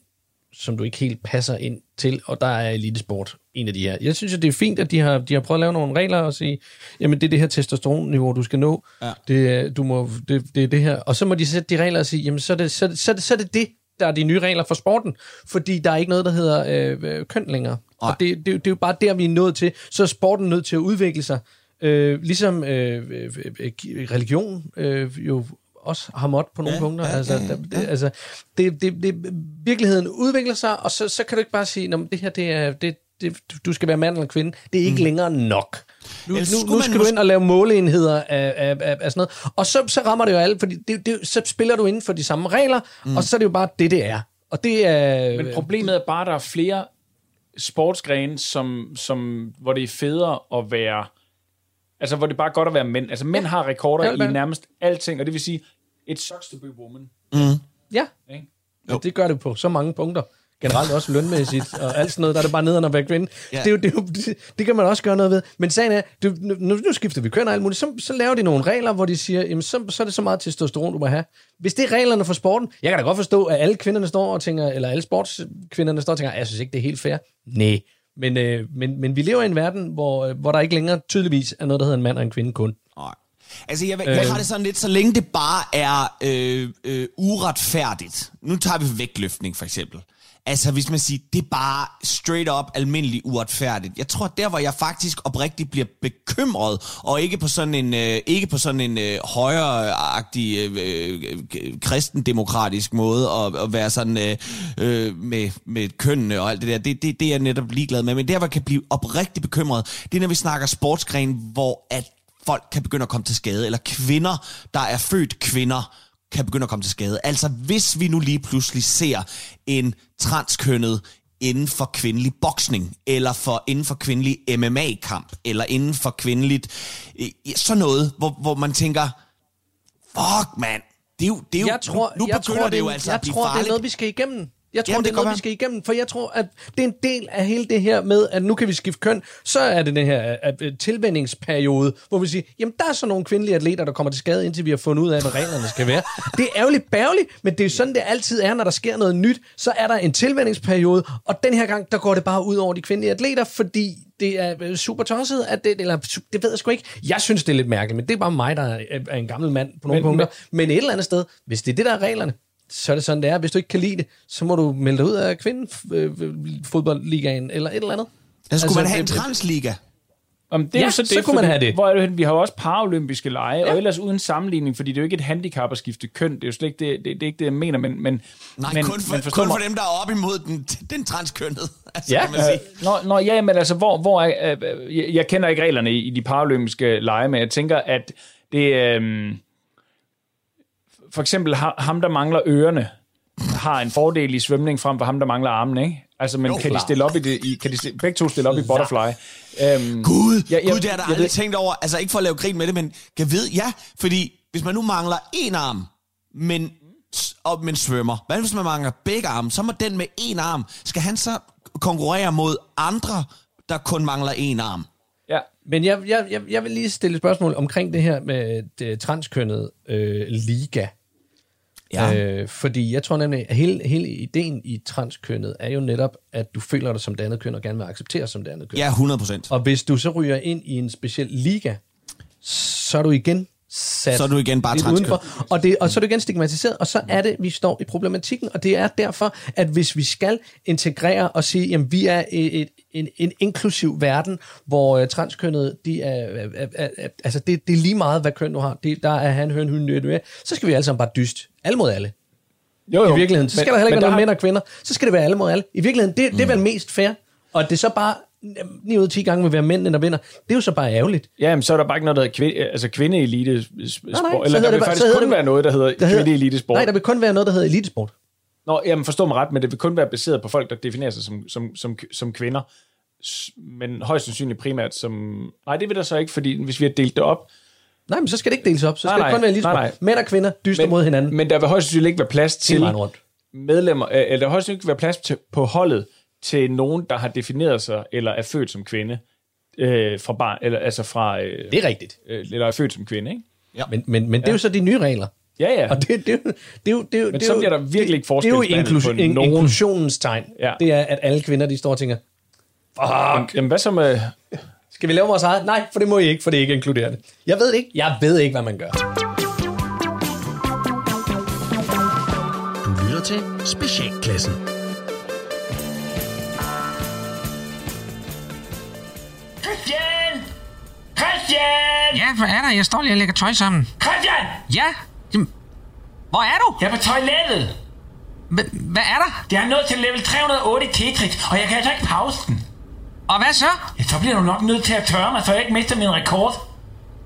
som du ikke helt passer ind til, og der er elitesport en af de her. Jeg synes, at det er fint, at de har, de har prøvet at lave nogle regler og sige, jamen det er det her testosteronniveau, du skal nå. Ja. Det, du må, det, det er det her. Og så må de sætte de regler og sige, jamen så er det, så, så, det, så er det det, der er de nye regler for sporten. Fordi der er ikke noget, der hedder øh, øh, køn længere. Nej. Og det, det, det er jo bare der, vi er nået til. Så er sporten nødt til at udvikle sig. Øh, ligesom øh, øh, øh, religion øh, jo også har måttet på nogle Ja, punkter. ja, altså, ja, ja. der- det, altså det, det, det, virkeligheden udvikler sig, og så, så kan du ikke bare sige, at det her, det er, det, det, du skal være mand eller kvinde. Det er ikke mm. længere nok. Nu, Ellers nu, nu skal du ind og lave måleenheder af, af, af, af sådan noget. Og så, så rammer det jo alle, fordi det, det, så spiller du inden for de samme regler, mm. og så er det jo bare det, det er. Og det er... Men problemet er bare, at der er flere sportsgrene, som, som, hvor det er federe at være... Altså, hvor det er bare godt at være mænd. Altså, mænd har rekorder Ja, i nærmest alting, og det vil sige, it sucks to be woman. Ja, Ikke? ja det gør det på så mange punkter. Generelt også lønmæssigt og alt sådan noget, der er det bare nederen at være kvinde. Ja. Det, er jo, det, er jo, det, det kan man også gøre noget ved. Men sagen er, du, nu, nu skifter vi køn og alt muligt, så, så laver de nogle regler, hvor de siger, jamen så, så er det så meget testosteron, du må have. Hvis det er reglerne for sporten, jeg kan da godt forstå, at alle kvinderne står og tænker, eller alle sportskvinderne står og tænker, jeg synes ikke, det er helt fair. Nej. Men, øh, men, men vi lever i en verden, hvor, hvor der ikke længere tydeligvis er noget, der hedder en mand og en kvinde kun. Nej. Altså, jeg, jeg har det sådan lidt, så længe det bare er øh, øh, uretfærdigt. Nu tager vi vægtløftning, for eksempel. Altså, hvis man siger, det er bare straight up almindelig uretfærdigt. Jeg tror, der hvor jeg faktisk oprigtigt bliver bekymret, og ikke på sådan en, øh, ikke på sådan en øh, højreagtig, øh, øh, kristendemokratisk måde, at, at være sådan øh, øh, med, med kønnene og alt det der, det, det, det er jeg netop ligeglad med. Men der hvor jeg kan blive oprigtigt bekymret, det er, når vi snakker sportsgren, hvor at folk kan begynde at komme til skade, eller kvinder, der er født kvinder, kan begynde at komme til skade. Altså hvis vi nu lige pludselig ser en transkønnet inden for kvindelig boksning, eller for inden for kvindelig MMA-kamp, eller inden for kvindeligt... Sådan noget, hvor, hvor man tænker, fuck mand, det er jo, det er jo, jeg tror, nu, nu jeg begynder tror, det jo er- altså jeg at blive tror, det er farligt. noget, vi skal igennem. Jeg tror, Jamen, det det er noget, godt vi skal igennem, for jeg tror, at det er en del af hele det her med, at nu kan vi skifte køn. Så er det den her at, at, tilvændingsperiode, hvor vi siger, jamen der er så nogle kvindelige atleter, der kommer til skade, indtil vi har fundet ud af, hvad reglerne skal være. Det er ærgerligt bærgerligt, men det er jo sådan, det altid er, når der sker noget nyt. Så er der en tilvændingsperiode, og den her gang, der går det bare ud over de kvindelige atleter, fordi det er øh, super tosset, at det, eller det ved jeg sgu ikke. Jeg synes, det er lidt mærkeligt, men det er bare mig, der er, en gammel mand på nogle Men- punkter. Men et eller andet sted, hvis det er det, der er reglerne, så er det sådan, det er. Hvis du ikke kan lide det, så må du melde dig ud af kvindefodboldligaen eller et eller andet. Der skulle Altså, man have en transliga. Om det er Ja, jo så, det, så kunne man have det. Hvor er det, vi har jo også paralympiske lege, ja. og ellers uden sammenligning, fordi det er jo ikke et handicap at skifte køn. Det er jo slet ikke det, det, det, er ikke det jeg mener, men... men Nej, men, kun, for, men kun for dem, der er op imod den, den transkønnede. Altså, Ja, kan man sige. Øh, Nå, nå, ja, men altså, hvor, hvor er, øh, jeg, jeg kender ikke reglerne i, i de paralympiske lege, men jeg tænker, at det øh, for eksempel ha- ham, der mangler ørerne, har en fordel i svømning frem for ham, der mangler armene, ikke? Altså, men Jo, kan de klart. stille op i det, i, kan de stille, begge to stille op i butterfly? Øhm, Gud, Ja, ja, jeg- Gud, det har jeg aldrig ved- tænkt over. Altså ikke for at lave grin med det, men kan vide, ja, fordi hvis man nu mangler en arm, men, og, men svømmer, hvad hvis man mangler begge arme, så må den med en arm, skal han så konkurrere mod andre, der kun mangler en arm? ja. Men jeg, jeg, jeg, jeg vil lige stille et spørgsmål omkring det her med det transkønnede øh, liga. Ja. Øh, fordi jeg tror nemlig, at hele, hele ideen i transkønnet er jo netop, at du føler dig som det andet køn og gerne vil acceptere som det andet køn. Ja, 100 procent. Og hvis du så ryger ind i en speciel liga, så er du igen sat Så er du igen bare transkøn. udenfor. Og, det, og så er du igen stigmatiseret, og så er det, vi står i problematikken. Og det er derfor, at hvis vi skal integrere og sige, at vi er et, en, en inklusiv verden, hvor uh, transkønnet, de er, er, er, er, er, altså det, det er lige meget, hvad køn du har. Det, der er han, høn, hun, nød, så skal vi alle sammen bare dyst. Alle mod alle. Jo, I virkeligheden. Så skal men, der heller ikke være nogen har- mænd og kvinder. Så skal det være alle mod alle. I virkeligheden, det, det er vel mest fair. Og det så bare 9 ud af 10 gange vil være mændene, der vinder. Det er jo så bare ærgerligt. Ja, men så er der bare ikke noget, der hedder kvinde, altså kvindeelite sport. så Eller der det vil bare- faktisk kun det- være noget, der hedder Der hedder- kvindeelite sport. Nej, der vil kun være noget, der hedder elitesport. Nå, jamen forstå mig ret, men det vil kun være baseret på folk, der definerer sig som, som, som, som kvinder. Men højst sandsynligt primært som... Nej, det vil der så ikke, fordi hvis vi har delt det op... Nej, men så skal det ikke deles op. Så Nej, skal nej, det kun være elitesport. nej, nej. Mænd og kvinder dyster mod hinanden. Men der vil højst sandsynligt ikke være plads til medlemmer... øh, Eller der vil højst sandsynligt ikke være plads til, på holdet til nogen, der har defineret sig, eller er født som kvinde. Øh, fra barn, eller altså fra... Øh, Det er rigtigt. øh, eller er født som kvinde, ikke? Men, men, men det er jo så de nye regler. Ja, ja. Og det, det, det, det, er Men det, er så jo- bliver der virkelig ikke det, det er jo på inklus- in, nogen. inklusionens tegn. Ja. Det er, at alle kvinder, de står og tænker, Jamen, jamen, hvad så med... skal vi lave vores eget? Nej, for det må I ikke, for det er ikke inkluderende. Jeg ved det ikke. Jeg ved ikke, hvad man gør. Du lytter til Specialklassen. Christian! Ja, hvad er der? Jeg står lige og lægger tøj sammen. Christian! Ja? Jamen, hvor er du? Jeg er på toilettet. Hva- Hvad er der? Det er nået til level 308 i Tetris, og jeg kan altså ikke pause den. Og hvad så? Ja, så bliver du nok nødt til at tørre mig, så jeg ikke mister min rekord.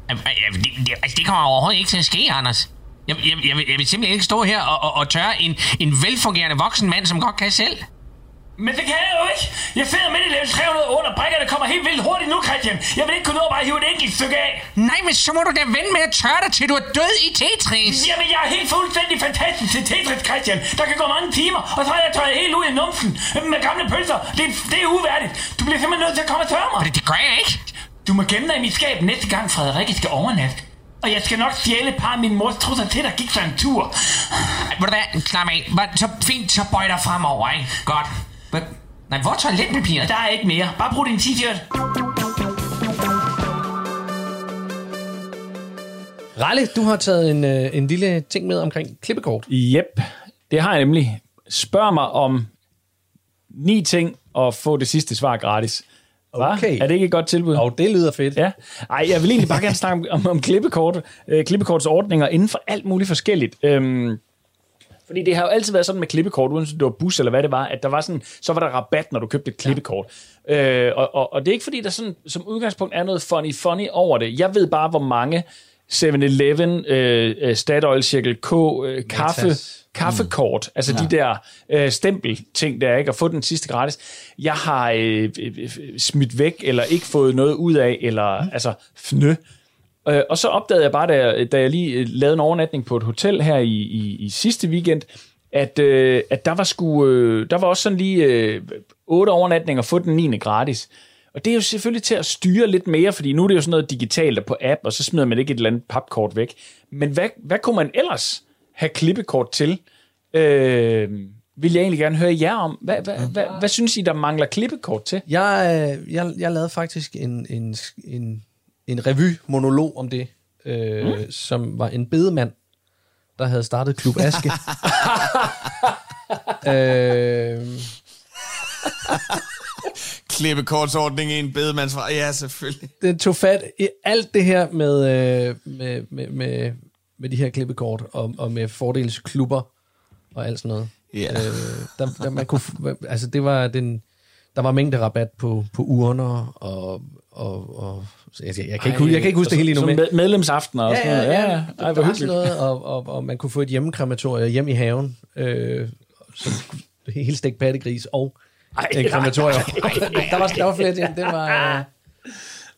Jamen, Det, det, altså, det kommer overhovedet ikke til at ske, Anders. Jeg, jeg, jeg, vil, jeg vil simpelthen ikke stå her og, og, og tørre en, en velfungerende voksen mand, som godt kan selv. Men det kan jeg jo ikke. Jeg finder midt i level 308, og brækkerne kommer helt vildt hurtigt nu, Christian. Jeg vil ikke kunne nå bare at hive et enkelt stykke af. Nej, men så må du da vente med at tørre dig, til du er død i Tetris. Jamen, jeg er helt fuldstændig fantastisk til Tetris, Christian. Der kan gå mange timer, og så er jeg tøjet helt ud i numsen med gamle pølser. Det, det er uværdigt. Du bliver simpelthen nødt til at komme og tørre mig. Det, det gør jeg ikke. Du må gemme dig i mit skab næste gang, Frederikke skal overnatte. Og jeg skal nok stjæle et par af mine mors trusser til, der gik sig en tur. Ved du hvad? Slap af. Så fint, så bøj dig fremover, ikke? Godt. Hvad? Nej, hvor er toiletpapiret? Der er ikke mere. Bare brug din t-shirt. Ralle, du har taget en, øh, en lille ting med omkring klippekort. Yep, det har jeg nemlig. Spørg mig om ni ting og få det sidste svar gratis. Hva? Okay. Er det ikke et godt tilbud? Og det lyder fedt. Ja. Ej, jeg vil egentlig bare gerne snakke om, om, om klippekort, øh, klippekortsordninger inden for alt muligt forskelligt. Øhm, fordi det har jo altid været sådan med klippekort, uden det var bus eller hvad det var, at der var sådan, så var der rabat, når du købte et klippekort. Øh, og, og, og det er ikke fordi, der sådan, som udgangspunkt er noget funny funny over det. Jeg ved bare, hvor mange 7-Eleven, øh, øh, Statoil Circle K, øh, kaffe, Matas. kaffekort, altså ja. de der øh, stempelting der, ikke? Og få den sidste gratis. Jeg har øh, øh, øh, smidt væk, eller ikke fået noget ud af, eller mm. altså fnø. Øh, og så opdagede jeg bare, da jeg, da jeg lige øh, lavede en overnatning på et hotel her i, i, i sidste weekend, at, øh, at der var sgu, øh, der var også sådan lige øh, otte overnatninger og få den 9. gratis. Og det er jo selvfølgelig til at styre lidt mere, fordi nu er det jo sådan noget digitalt og på app, og så smider man ikke et eller andet papkort væk. Men hvad, hvad kunne man ellers have klippekort til? Øh, vil jeg egentlig gerne høre jer om. Hvad, hvad, hvad, hvad synes I, der mangler klippekort til? Jeg, øh, jeg, jeg lavede faktisk en, en, en, en revy-monolog om det, øh, mm. som var en bedemand, der havde startet Klub Aske. øh, Klippekortsordning i en bedemandsfra. Ja, selvfølgelig. den tog fat i alt det her med, øh, med, med, med, med de her klippekort, og, og med fordelsklubber og alt sådan noget. Ja. Øh, der, der, man kunne, altså det var den, der var mængde rabat på, på urner, og, og, og jeg, jeg, kan ikke, hu- jeg kan ikke huske det hele endnu, Som men med, medlemsaftener og ja, sådan ja, noget. ja, ja. ja. Ej, der hvor var sådan hyggeligt. noget, og, og, og man kunne få et hjemmekrematorium hjem i haven, øh, så helt stegt pattegris og Ej, en krematorium. ej, ej, ej, der, var, der var flere ting. Det var... Øh,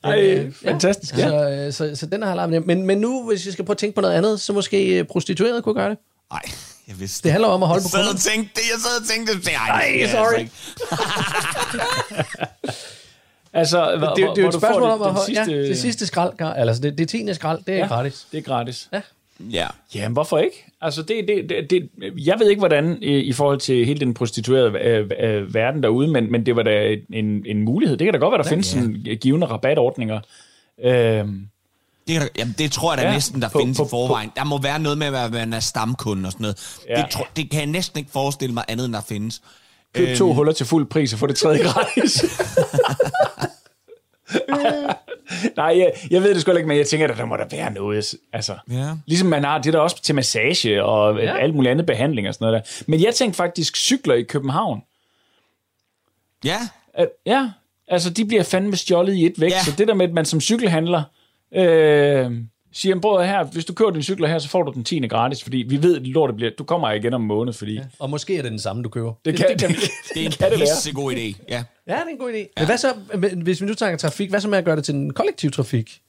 Ej, fantastisk. Ja. Så, øh, så, så den har jeg med. Men, men nu, hvis jeg skal prøve at tænke på noget andet, så måske øh, prostitueret kunne gøre det. Nej, jeg vidste Det handler om at holde på Jeg sad og tænkte det, jeg sad og tænkte det. Ej, Ej, det er sorry. altså Altså, Det, hvor, det, det er jo et spørgsmål om at den holde... sidste, Ja, det sidste skrald, altså det, det tiende skrald, det er Ja. gratis. Det er gratis. Ja. Ja. Jamen, hvorfor ikke? Altså, det, det, det, det, jeg ved ikke, hvordan i, forhold til hele den prostituerede øh, øh, verden derude, men, men det var da en, en mulighed. Det kan da godt være, der ja, findes sådan givende rabatordninger. Øhm, Det, jamen, det tror jeg da Ja, ja, næsten, der på- findes på- i forvejen. Der må være noget med, at man er stamkunde og sådan noget. Ja. Ja. Det, tro, det kan jeg næsten ikke forestille mig andet, end der findes. køb to huller til fuld pris og få det tredje gratis. Nej, jeg, jeg ved det sgu ikke, men jeg tænker, at der må der være noget. Altså, Ja. Ligesom man har det er der også til massage og ja. alt muligt andet behandling og sådan noget der. Men jeg tænkte faktisk cykler i København. Ja, At, ja, altså de bliver fandme stjålet i et væk. Ja. Så det der med, at man som cykelhandler øh, siger, bror her, hvis du kører din cykler her, så får du den 10. gratis, fordi vi ved, at lort bliver, du kommer igen om en måned, fordi ja. Og måske er det den samme, du køber. det, kan, det, det, det er en kan det være. pissegod idé. Ja. Ja, det er en god idé. Men hvad så, hvis vi nu tager trafik, hvad så med at gøre det til en kollektiv trafik?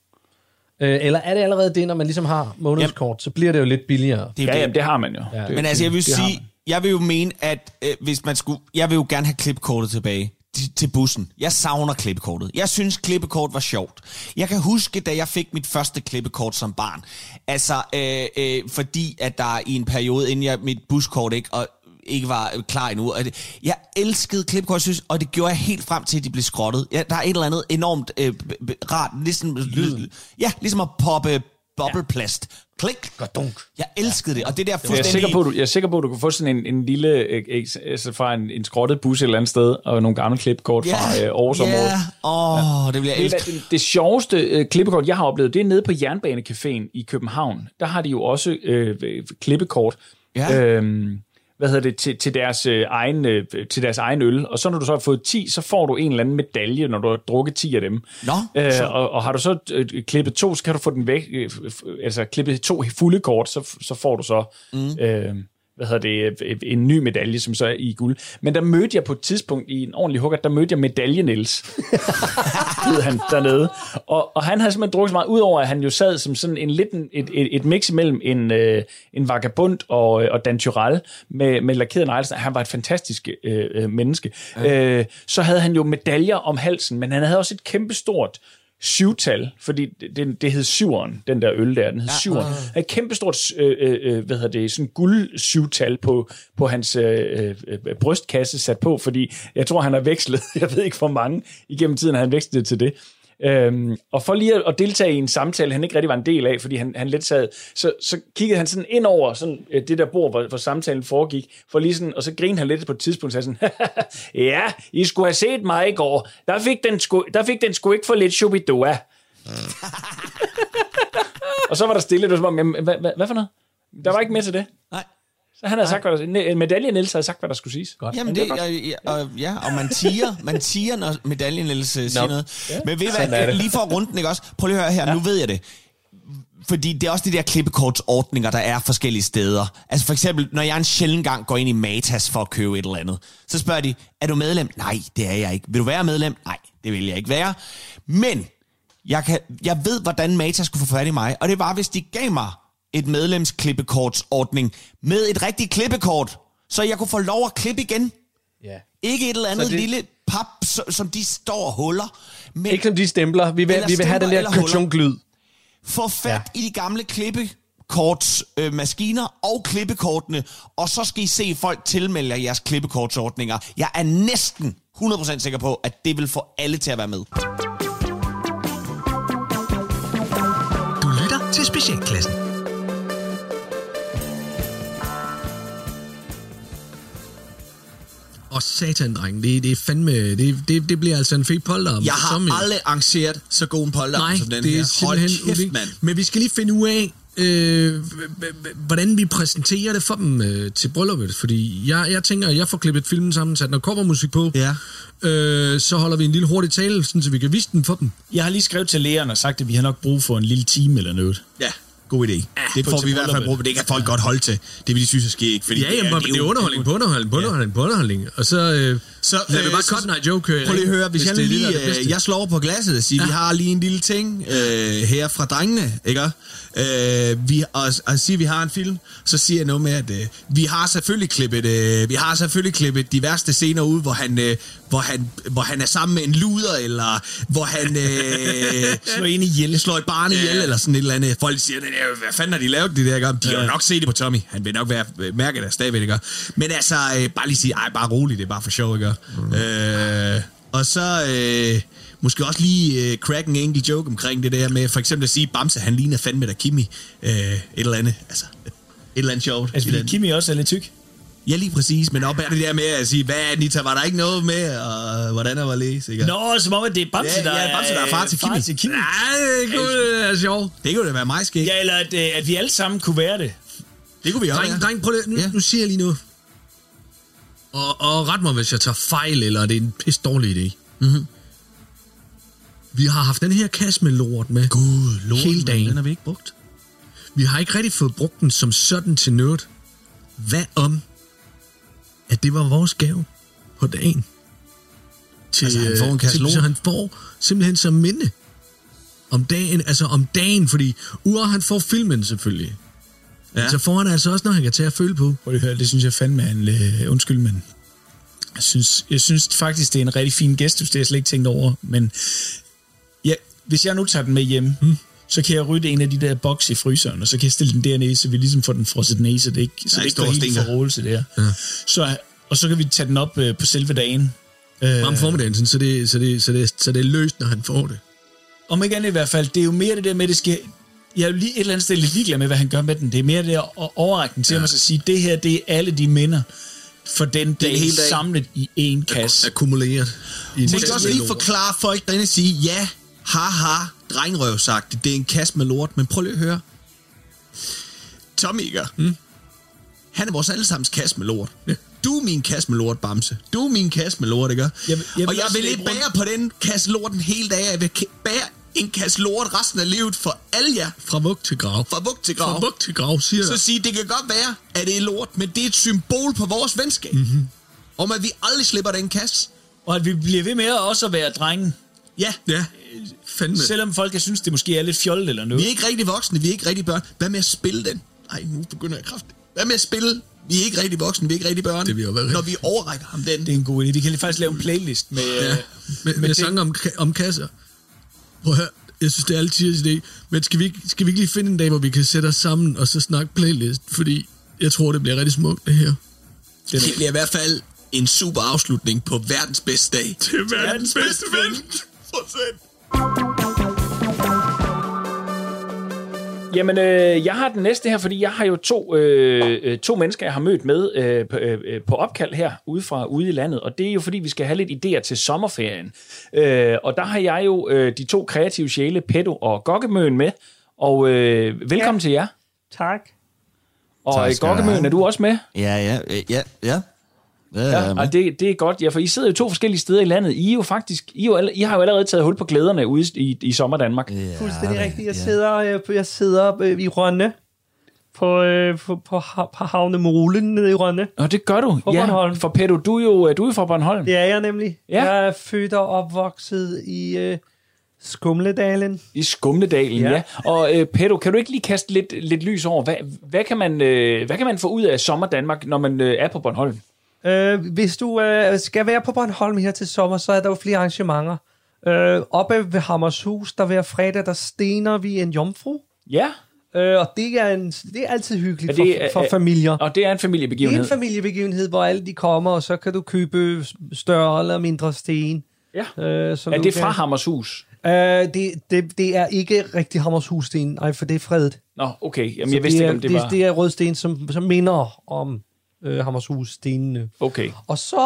Øh, eller er det allerede det, når man ligesom har månedskort, så bliver det jo lidt billigere? Det er jo Ja, det. jamen, det har man jo. Ja. Det, Men altså, jeg vil sige, jeg vil jo mene, at øh, hvis man skulle... Jeg vil jo gerne have klippekortet tilbage til- til bussen. Jeg savner klippekortet. Jeg synes, klippekort var sjovt. Jeg kan huske, da jeg fik mit første klippekort som barn. Altså, øh, øh, fordi at der i en periode, inden jeg mit buskort ikke, og ikke var øh, klar endnu. Og det, jeg elskede synes, og det gjorde jeg helt frem til, at de blev skrottet. Ja, der er et eller andet enormt øh, rart, ligesom, lyd, ja, ligesom at poppe bobleplast. Klik. Dunk. Jeg elskede det, og det der Jeg er, fuldstændig... sikker på, at du, jeg er sikker på, at du kan få sådan en, en lille, altså fra en, en skrottet bus et eller andet sted, og nogle gamle klippekort fra øh, årsområdet. Ja, åh, oh, det bliver jeg elske. Det, det sjoveste øh, klippekort, jeg har oplevet, det er nede på Jernbanecaféen i København. Der har de jo også øh, klippekort. Ja. Øhm, hvad hedder det, til, til, deres, øh, egen, øh, til deres egen øl. Og så når du så har fået 10, så får du en eller anden medalje, når du har drukket 10 af dem. Nå, øh, så- og, og har du så øh, klippet to, så kan du få den væk. Øh, altså klippet to fulde kort, så, så får du så... Mm. Øh, hvad hedder det, øh, en ny medalje, som så er i guld. Men der mødte jeg på et tidspunkt i en ordentlig hugger, der mødte jeg medalje Niels. hed han dernede. Og, og han havde simpelthen drukket så meget, udover at han jo sad som sådan en lidt en- et, et, et mix imellem en, øh, en vagabund og, øh, og Dan Tyrell med, med lakeret negle. Han var et fantastisk øh, øh, menneske. Ja. Øh, så havde han jo medaljer om halsen, men han havde også et kæmpestort syvtal, fordi det, det, hed syveren, den der øl der, den hed ja, syveren. Han et kæmpestort, øh, øh, hvad hedder det, sådan guld syvtal på, på hans øh, øh, brystkasse sat på, fordi jeg tror, han har vekslet, jeg ved ikke hvor mange, igennem tiden har han vekslet det til det. Øhm, og for lige at, at deltage i en samtale, han ikke rigtig var en del af, fordi han, han lidt sad, så, så kiggede han sådan ind over sådan, øh, det der bord, hvor, hvor samtalen foregik, for lige sådan, og så grinede han lidt på et tidspunkt, og sagde sådan, ja, I skulle have set mig i går, der fik den sgu, der fik den sgu ikke for lidt chubidua. og så var der stille, det var som om, jamen, hvad, hvad, hvad for noget? Der var ikke mere til det. Så han havde sagt, hvad der, medalje Niels havde sagt, hvad der skulle siges. Godt. Jamen det, og, og, ja, og man tiger, man tiger, når medaljen ellers uh, siger Nå. noget. Men ved er hvad, det. lige for at runde den, ikke også? Prøv lige at høre her, ja. nu ved jeg det. fordi det er også de der klippekortsordninger, der er forskellige steder. Altså for eksempel, når jeg en sjældent gang går ind i Matas for at købe et eller andet, så spørger de, er du medlem? Nej, det er jeg ikke. Vil du være medlem? Nej, det vil jeg ikke være. Men jeg, kan, jeg ved, hvordan Matas skulle få fat i mig, og det var, hvis de gav mig et medlemsklippekortsordning med et rigtigt klippekort, så jeg kunne få lov at klippe igen. Ja. Ikke et eller andet Så det... lille pap, som de står og huller. Men Ikke som de stempler. Vi vil, vi vil have den der kartonglyd. få fat ja. i de gamle klippekortsmaskiner øh, maskiner og klippekortene, og så skal I se folk tilmelde jer jeres klippekortsordninger. Jeg er næsten 100% sikker på, at det vil få alle til at være med. Du lytter til Specialklassen. Og satan, dreng, det, det er fandme, det, det, det bliver altså en fed polter. Jeg har aldrig arrangeret så god en polter Nej, som den det er her. Hold simpelthen kæft, mand. Men vi skal lige finde ud af, øh, hvordan vi præsenterer det for dem øh, til brylluppet. Fordi jeg, jeg tænker, at jeg får klippet filmen sammen, sat noget covermusik på. Ja. Øh, så holder vi en lille hurtig tale, sådan, så vi kan vise den for dem. Jeg har lige skrevet til lægeren og sagt, at vi har nok brug for en lille time eller noget. Ja, god idé. det på får vi i hvert fald brug for. Det kan folk godt holde til. Det vil de synes, at ske ikke. Fordi Ja, jamen, det, det er underholdning på underholdning på underholdning på underholdning. Og så, øh, så lad vi bare så- night joke køre. Prøv lige at høre, hvis, jeg det er lige, det, er det øh, jeg slår over på glasset og siger, ja. vi har lige en lille ting øh, her fra drengene, ikke? Øh, vi, og, og siger, vi har en film, så siger jeg noget med, at øh, vi har selvfølgelig klippet, øh, vi har selvfølgelig klippet de værste scener ud, hvor han, øh, hvor han, hvor han er sammen med en luder, eller hvor han øh, Slår en ihjel. slår et barn ihjel, eller sådan et eller andet. Folk siger, hvad fanden har de lavet det der? gang? De har jo nok set det på Tommy. Han vil nok være mærket af stadigvæk, ikke? Men altså, øh, bare lige sige, ej, bare roligt, det er bare for sjov, ikke? Mm. Øh, og så øh, måske også lige øh, crack en enkelt joke omkring det der med, for eksempel at sige, Bamse, han ligner fandme da Kimi. Øh, et eller andet, altså, et eller andet sjovt. Altså, fordi. Kimi også er lidt tyk. Ja, lige præcis, men op er det der med at sige, hvad Anita, var der ikke noget med, og hvordan der var læs, ikke? Nå, som om, at det er Bamse, Ja, der, ja, Bamse, der er far til Kimi. Far til Kimi. Ej, det kunne det er sjovt. Det kunne da være mig, skæg. Ja, eller at, øh, at vi alle sammen kunne være det. Det kunne vi også, Dreng, ja. dreng, prøv det. Nu, Ja. ja. nu siger jeg lige noget. Og, og ret mig, hvis jeg tager fejl, eller det er en pisse dårlig idé. Mhm. Vi har haft den her kasse med lort med Gud, lort, hele dagen. den har vi ikke brugt. Vi har ikke rigtig fået brugt den som sådan til noget. Hvad om, at det var vores gave på dagen? Til, Altså, han får en øh, kasse til, lort? Så han får simpelthen som minde om dagen, altså om dagen, fordi udover han får filmen selvfølgelig, Ja. så får han altså også, når han kan tage at føle på. Prøv at høre, det synes jeg fandme er en... Øh, undskyld, men... Jeg synes, jeg synes faktisk, det er en rigtig fin gestus, det har jeg slet ikke tænkt over. Men hvis jeg nu tager den med hjem, hmm. så kan jeg rydde en af de der boks i fryseren, og så kan jeg stille den dernede, så vi ligesom får den frosset ned, så det ikke, så det ikke går helt forrådelse der. Ja. Så, og så kan vi tage den op øh, på selve dagen. Øh, Om formiddagen, så, det, så, det, så, det, så det er løst, når han får det. om ikke andet i hvert fald, det er jo mere det der med, at det skal... Jeg er jo lige et eller andet sted lidt ligeglad med, hvad han gør med den. Det er mere det at overrække den til ja. mig, så sige, det her, det er alle de minder for den dag, hele dag. samlet i én kasse. Akkumuleret. I kasse også lige forklare folk derinde og sige, ja, haha, drengrøv sagt, det er en kasse med lort, men prøv lige at høre. Ikke? Mm. Han er vores allesammens kasse med lort. Ja. Du er min kasse med lort, Bamse. Du er min kasse med lort, ikke? Jeg vil- jeg vil og jeg vil ikke slæbe rundt- bære på den kasse lort en hel dag. Jeg vil bære en kasse lort resten af livet for alle jer. Fra vug til grav. Fra vug til grav. Fra vug til grav, siger Så sige, det kan godt være, at det er lort, men det er et symbol på vores venskab. Mhm. Mm-hmm. Om at vi aldrig slipper den kasse. Og at vi bliver ved med også at være drenge, Ja, Ja, fandme. selvom folk kan synes, det måske er lidt fjollet eller noget. Vi er ikke rigtig voksne, vi er ikke rigtig børn. Hvad med at spille den? Nej, nu begynder jeg kraftigt. Hvad med at spille? Vi er ikke rigtig voksne, vi er ikke rigtig børn. Det vil jo være Når vi overrækker ham den. Det er en god idé. Vi kan faktisk lave en playlist med... Ja, øh, med, med, med sange om, om kasser. Prøv at høre, jeg synes, det er altid idé. Men skal vi, ikke, skal vi ikke lige finde en dag, hvor vi kan sætte os sammen og så snakke playlist? Fordi jeg tror, det bliver rigtig smukt, det her. Det bliver i hvert fald en super afslutning på verdens bedste dag. Det er verdens bedste ven. Fortsæt. Jamen, øh, jeg har den næste her, fordi jeg har jo to, øh, øh, to mennesker, jeg har mødt med øh, på, øh, øh, på opkald her ude fra ude i landet, og det er jo fordi, vi skal have lidt idéer til sommerferien. Øh, og der har jeg jo øh, de to kreative sjæle, Petto og Gokkemøen med, og øh, velkommen ja. til jer. Tak. Og Tak du Gokkemøen, er du også med? Ja, ja, øh, ja, ja. Ja, ja, Ja, og det, det er godt, ja, for I sidder jo to forskellige steder i landet. I, er jo faktisk, I, er jo, alle- I har jo allerede taget hul på glæderne ude i, i sommer Danmark. Ja. Fuldstændig rigtigt. Jeg sidder, øh, på- jeg sidder øh, i Rønne, på, øh, på, på, på havnemolen nede i Rønne. Og det gør du. På ja, Bornholm. For Pedro, du er jo du er fra Bornholm. Det er jeg nemlig. Ja. Jeg er født og opvokset i øh, Skumledalen. I Skumledalen, ja. Ja. ja. Og øh, Pedro, kan du ikke lige kaste lidt, lidt lys over, hvad, hvad, kan man, øh, hvad kan man få ud af sommer Danmark, når man øh, er på Bornholm? Øh, hvis du øh, skal være på Bornholm her til sommer, så er der jo flere arrangementer. Øh, oppe ved Hammershus, der hver fredag, der stener vi en jomfru. Ja. Øh, og det er, en, det er altid hyggeligt Er det, for, for øh, familier. Og det er en Det er familiebegivenhed. en familiebegivenhed, hvor alle de kommer, og så kan du købe større eller mindre sten. Ja. Øh, som Er det kan- fra Hammershus? Øh, det, det, det er ikke rigtig Hammershussten, nej, for det er fredet. Nå, okay. Jamen, Så jeg vidste det ikke, om det var... Det, det er rødsten, som, som minder om øh, Hammershusstenene. Okay. Og så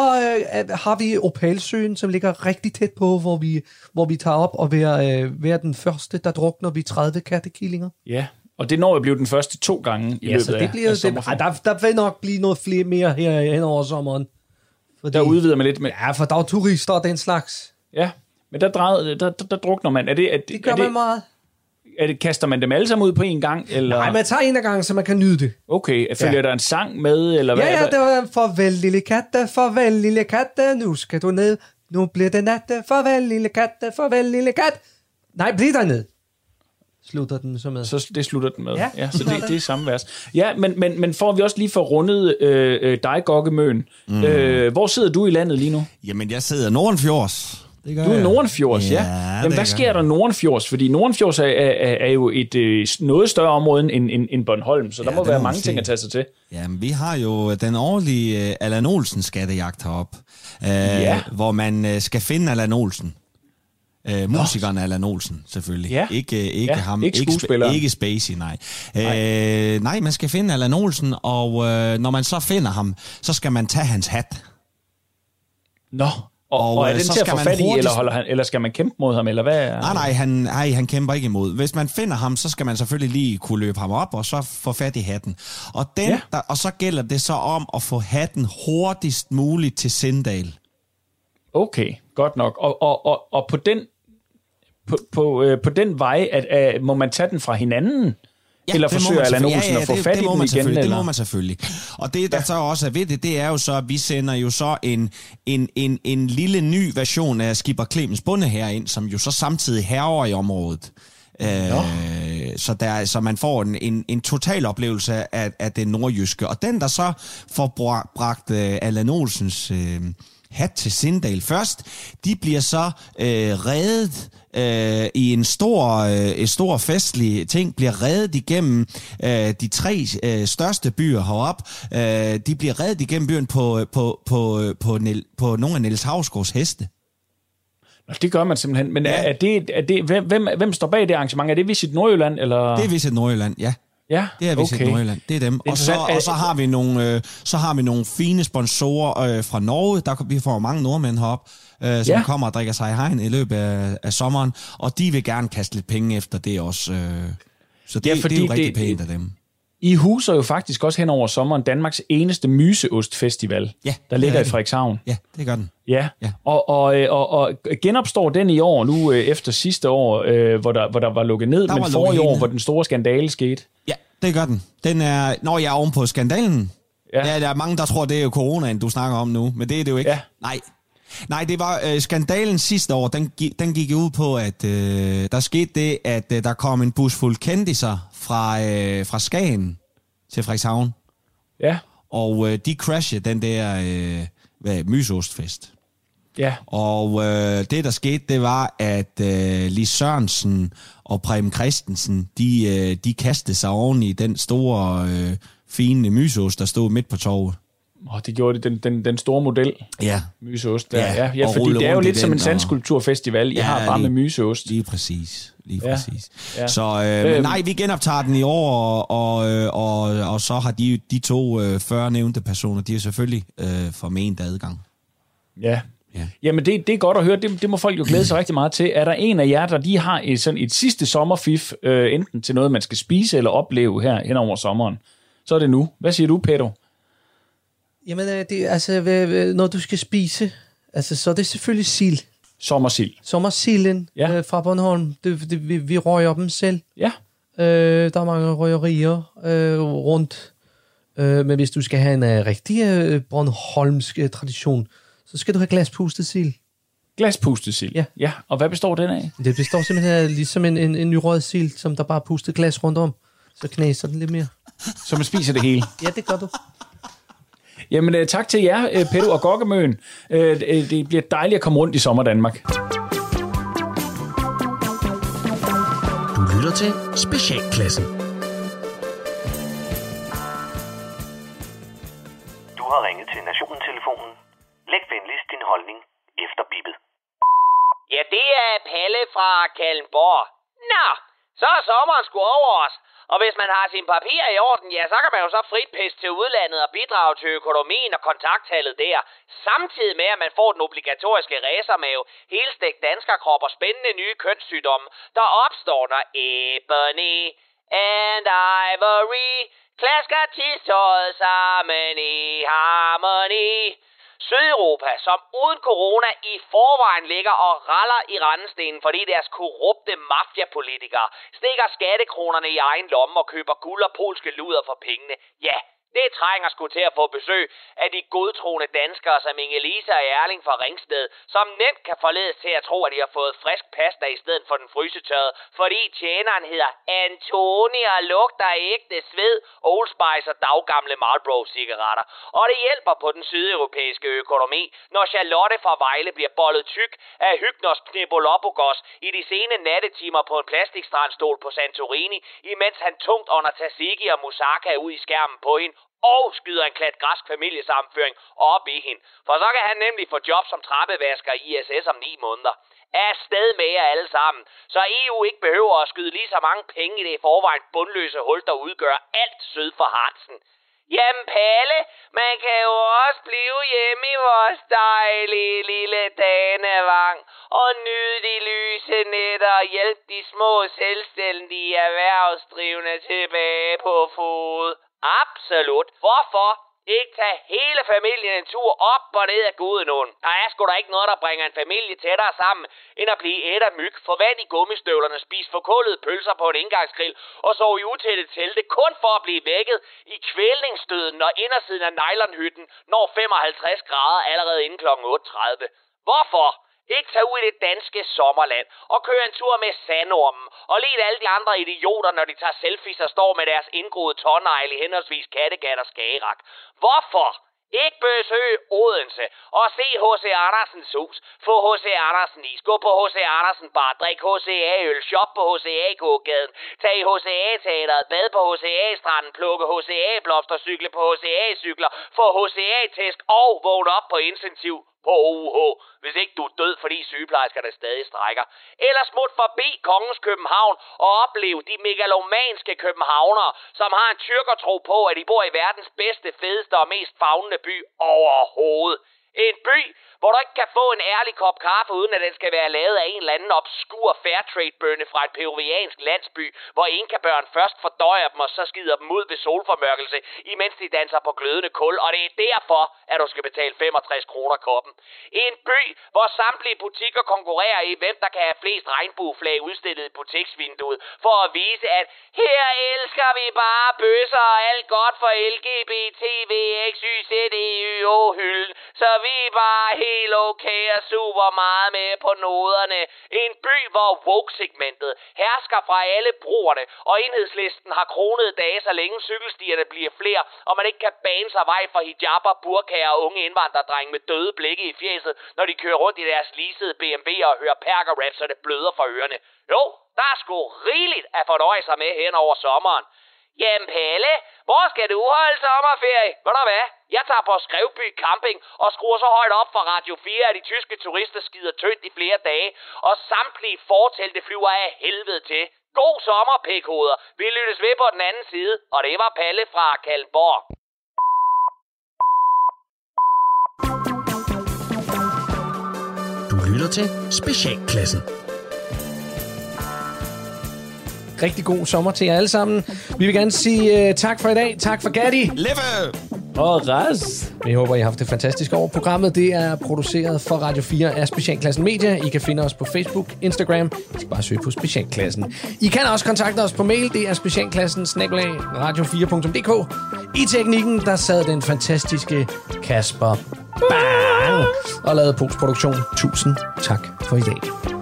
øh, har vi Opalsøen, som ligger rigtig tæt på, hvor vi, hvor vi tager op og være, øh, være den første, der drukner vi 30 kattekillinger. Ja, og det når at blive den første to gange i Ja, løbet så det af, bliver, af det, sommerferien. ej, der, der vil nok blive noget flere mere her hen over sommeren. Fordi, Der udvider man lidt med... Ja, for der er turister og den slags. Ja, men der, drejer, der, der, der drukner man. Er det, er, Det gør er det, man meget. Er det, kaster man dem alle sammen ud på en gang? Eller? Nej, man tager en af gangen, så man kan nyde det. Okay, følger Ja. der en sang med? Eller hvad, Ja, ja, det var farvel lille katte, farvel lille katte, nu skal du ned. Nu bliver det natte, farvel lille katte, farvel lille kat. Nej, bliv der ned. Slutter den så med. Så det slutter den med. Ja, ja så det, det er samme vers. Ja, men, men, men får vi også lige for rundet øh, øh, dig, Gokkemøen. Mm. Øh, hvor sidder du i landet lige nu? Jamen, jeg sidder Nordenfjords. Det gør Du er jeg. Nordenfjords, ja. Ja, Jamen, hvad sker der Nordenfjords? Fordi Nordenfjords er, er, er, jo et øh, noget større område end, end, end Bornholm, så der Ja, må være må man mange ting at tage sig til. Jamen, vi har jo den årlige øh, Allan Olsen skattejagt heroppe, øh, Ja. hvor man øh, skal finde Allan Olsen. Øh, musikeren Allan Olsen, selvfølgelig. Ja. Ikke, øh, ikke Ja, ham. ikke Sp- skuespilleren. Ikke Spacey, nej. Nej. Øh, nej, man skal finde Allan Olsen, og øh, når man så finder ham, så skal man tage hans hat. Nå, og, og, er øh, den så til at skal få fat i, eller, holder han, eller skal man kæmpe mod ham, eller hvad? Nej, nej han, nej, han kæmper ikke imod. Hvis man finder ham, så skal man selvfølgelig lige kunne løbe ham op, og så få fat i hatten. Og, den, Ja. ja. der, og så gælder det så om at få hatten hurtigst muligt til Sindal. Okay, godt nok. Og, og, og, og på den på, på, øh, på den vej, at, at, må man tage den fra hinanden? Ja, eller det forsøger Allan Olsen at få det, fat det i må den man igen? selvfølgelig, Eller? Det må man selvfølgelig. Og det, der ja. så også er ved det, det er jo så, at vi sender jo så en, en, en, en lille ny version af Skipper Clemens Bunde herind, som jo så samtidig herrer i området. Øh, så, der, så man får en, en, en total oplevelse af, af det nordjyske. Og den, der så får bra- bragt øh, Allan Olsens øh, hat til Sindal først, de bliver så øh, reddet øh, i en stor, øh, en stor festlig ting, bliver reddet igennem øh, de tre øh, største byer herop. Øh, de bliver reddet igennem byen på, på, på, på, Niel, på nogle af Niels Havsgaards heste. Nå, det gør man simpelthen. Men ja. er, er det, er det, hvem, hvem, hvem står bag det arrangement? Er det Visit Nordjylland? Eller? Det er Visit Nordjylland, ja. Ja, Det er Visit okay. okay. Nordjylland. Det er dem. Og så, og så har vi nogle, øh, så har vi nogle fine sponsorer øh, fra Norge. Der, vi får mange nordmænd herop, øh, som Ja. kommer og drikker sig i hegn i løbet af, af sommeren. Og de vil gerne kaste lidt penge efter det også. Øh. Så det, ja, fordi det er jo rigtig det- pænt af dem. I huser jo faktisk også hen over sommeren Danmarks eneste myseostfestival, Ja, der ligger er i. Frederikshavn. Ja, det gør den. Ja, Ja. Og, og, øh, og, og genopstår den i år nu øh, efter sidste år, øh, hvor, der, hvor der var lukket ned, Der men i år, hvor den store skandale skete. Ja, det gør den. Den er, når jeg er oven på skandalen. Ja. Ja. ja, der er mange, der tror, det er jo coronaen, du snakker om nu, men det er det jo ikke. Ja. Nej. Nej, det var øh, skandalen sidste år, den, den gik ud på, at øh, der skete det, at øh, der kom en bus fuld kendiser fra, øh, fra Skagen til Frederikshavn, Ja, og øh, de crashede den der øh, hvad, mysostfest. ja. Og øh, det, der skete, det var, at øh, Lis Sørensen og Preben Christensen, de, øh, de kastede sig oven i den store, øh, fine mysost, der stod midt på torvet. Og det gjorde det, den, den, den store model, Ja, myseost. Der. Ja, Ja, ja, og fordi det er jo lidt som en og- sandskulpturfestival, I Ja, har bare lige- med myseost. lige præcis. Lige præcis. Ja. Ja. Så, øh, men Øhm. nej, vi genoptager den i år, og, og, øh, og, og så har de, de to øh, 40 nævnte personer, de er selvfølgelig øh, forment adgang. Ja. Ja. Jamen, det, det er godt at høre. Det, det må folk jo glæde sig rigtig meget til. Er der en af jer, der lige har et, sådan et sidste sommerfif, øh, enten til noget, man skal spise eller opleve her hen over sommeren, så er det nu. Hvad siger du, Pedro? Jamen, øh, det, altså, når du skal spise, altså, så er det selvfølgelig sild. Sommersild. Sommersilden ja. øh, fra Bornholm, det, det, vi, vi røger dem selv. Ja. Øh, der er mange røgerier øh, rundt. Øh, men hvis du skal have en øh, rigtig øh, Bornholmsk øh, tradition, så skal du have glaspustet sild. Glaspustet sild? Ja. ja. Og hvad består den af? Det består simpelthen af ligesom en, en, en nyrøget sild, som der bare er pustet glas rundt om. Så knaser den lidt mere. Så man spiser det hele? Ja, det gør du. Jamen, øh, tak til jer, øh, Petto og Gokkemøen. Øh, det det bliver dejligt at komme rundt i sommer Danmark. Du lytter til Specialklassen. Du har ringet til Nationen-telefonen. Læg venligst din holdning efter bippet. Ja, det er Palle fra Kallenborg. Nå, så er sommeren sgu over os. Og hvis man har sine papirer i orden, ja, så kan man jo så frit pisse til udlandet og bidrage til økonomien og kontakttallet der. Samtidig med, at man får den obligatoriske racermave, helstegt danskerkrop og spændende nye kønssygdomme, der opstår, når Ebony and Ivory klasker tidstøjet sammen i harmoni. Sydeuropa, som uden corona i forvejen ligger og raller i randestenen, fordi deres korrupte mafiapolitikere stikker skattekronerne i egen lomme og køber guld og polske luder for pengene. Ja, det trænger sgu til at få besøg af de godtroende danskere som Inge-Lise og Erling fra Ringsted, som nemt kan forledes til at tro, at de har fået frisk pasta i stedet for den frysetørrede, fordi tjeneren hedder Antoni og lugter ægte sved, Old Spice og daggamle Marlboro-cigaretter. Og det hjælper på den sydeuropæiske økonomi, når Charlotte fra Vejle bliver bollet tyk af Hygnos Knebolopogos i de sene nattetimer på en plastikstrandstol på Santorini, imens han tungt under Tzatziki og Moussaka ud i skærmen på hende, og skyder en klat græsk familiesammenføring op i hende. For så kan han nemlig få job som trappevasker i ISS om 9 måneder. Afsted med jer alle sammen, så EU ikke behøver at skyde lige så mange penge i det i forvejen bundløse hul, der udgør alt syd for Hartsen. Jamen Palle, man kan jo også blive hjemme i vores dejlige lille danevang og nyde de lyse nætter og hjælpe de små selvstændige erhvervsdrivende tilbage på fod. Absolut. Hvorfor ikke tage hele familien en tur op og ned af Gudenåen? Der er sgu da ikke noget, der bringer en familie tættere sammen, end at blive et af myg, få vand i gummistøvlerne, spise forkullede pølser på en indgangsgrill og sove i utætte telte, kun for at blive vækket i kvælningsstøden, når indersiden af nylonhytten når 55 grader allerede inden kl. 8.30. Hvorfor? Ikke tage ud i det danske sommerland og køre en tur med sandormen og lede alle de andre idioter, når de tager selfies og står med deres indgroede tårnegle i henholdsvis Kattegat og Skagerak. Hvorfor? Ikke besøge Odense og se H.C. Andersens hus. Få H.C. Andersen is. Gå på H.C. Andersen bar. Drik H.C.A.-øl. Shop på H.C.A.-gågaden. Tag i H.C.A.-teateret. Bad på H.C.A.-stranden. Plukke H.C.A.-blomster. Cykle på H.C.A.-cykler. Få H.C.A.-tæsk og vågne op på intensiv på OUH, hvis ikke du er død, fordi sygeplejerskerne stadig strækker. Eller smut forbi Kongens København og oplev de megalomanske københavnere, som har en tyrkertro på, at de bor i verdens bedste, fedeste og mest fagnende by overhovedet. En by, hvor du ikke kan få en ærlig kop kaffe, uden at den skal være lavet af en eller anden obskur fairtrade-bønne fra et peruviansk landsby, hvor inkabørn først fordøjer dem og så skider dem ud ved solformørkelse, imens de danser på glødende kul, og det er derfor, at du skal betale 65 kroner koppen. En by, hvor samtlige butikker konkurrerer i, hvem der kan have flest regnbueflag udstillet i butiksvinduet, for at vise, at her elsker vi bare bøsser og alt godt for LGBTVXYZEYO-hylden, så vi er bare helt okay og super meget med på noderne. En by, hvor woke-segmentet hersker fra alle broerne, og enhedslisten har kronede dage, så længe cykelstierne bliver flere, og man ikke kan bane sig vej for hijabber, burkager og unge indvandrerdrenge med døde blikke i fjeset, når de kører rundt i deres leasede BMW'er og hører perker rap, så det bløder for ørerne. Jo, der er sgu rigeligt at fornøje sig med hen over sommeren. Jamen Pelle, hvor skal du holde sommerferie? Ved du hvad? Jeg tager på Skrevby Camping og skruer så højt op for Radio 4, at de tyske turister skider tyndt i flere dage, og samtlige fortælte flyver af helvede til. God sommer, pækhoveder. Vi lyttes ved på den anden side, og det var Palle fra Kalmborg. Du lytter til Specialklassen. Rigtig god sommer til jer alle sammen. Vi vil gerne sige uh, tak for i dag. Tak for Gatti. Leve! Og ras. Vi håber, I har haft et fantastisk år. Programmet det er produceret for Radio 4 af Specialklassen Media. I kan finde os på Facebook, Instagram. I skal bare søge på Specialklassen. I kan også kontakte os på mail. Det er specialklassen radio4.dk. I teknikken, der sad den fantastiske Kasper Bang og lavede postproduktion. Tusind tak for i dag.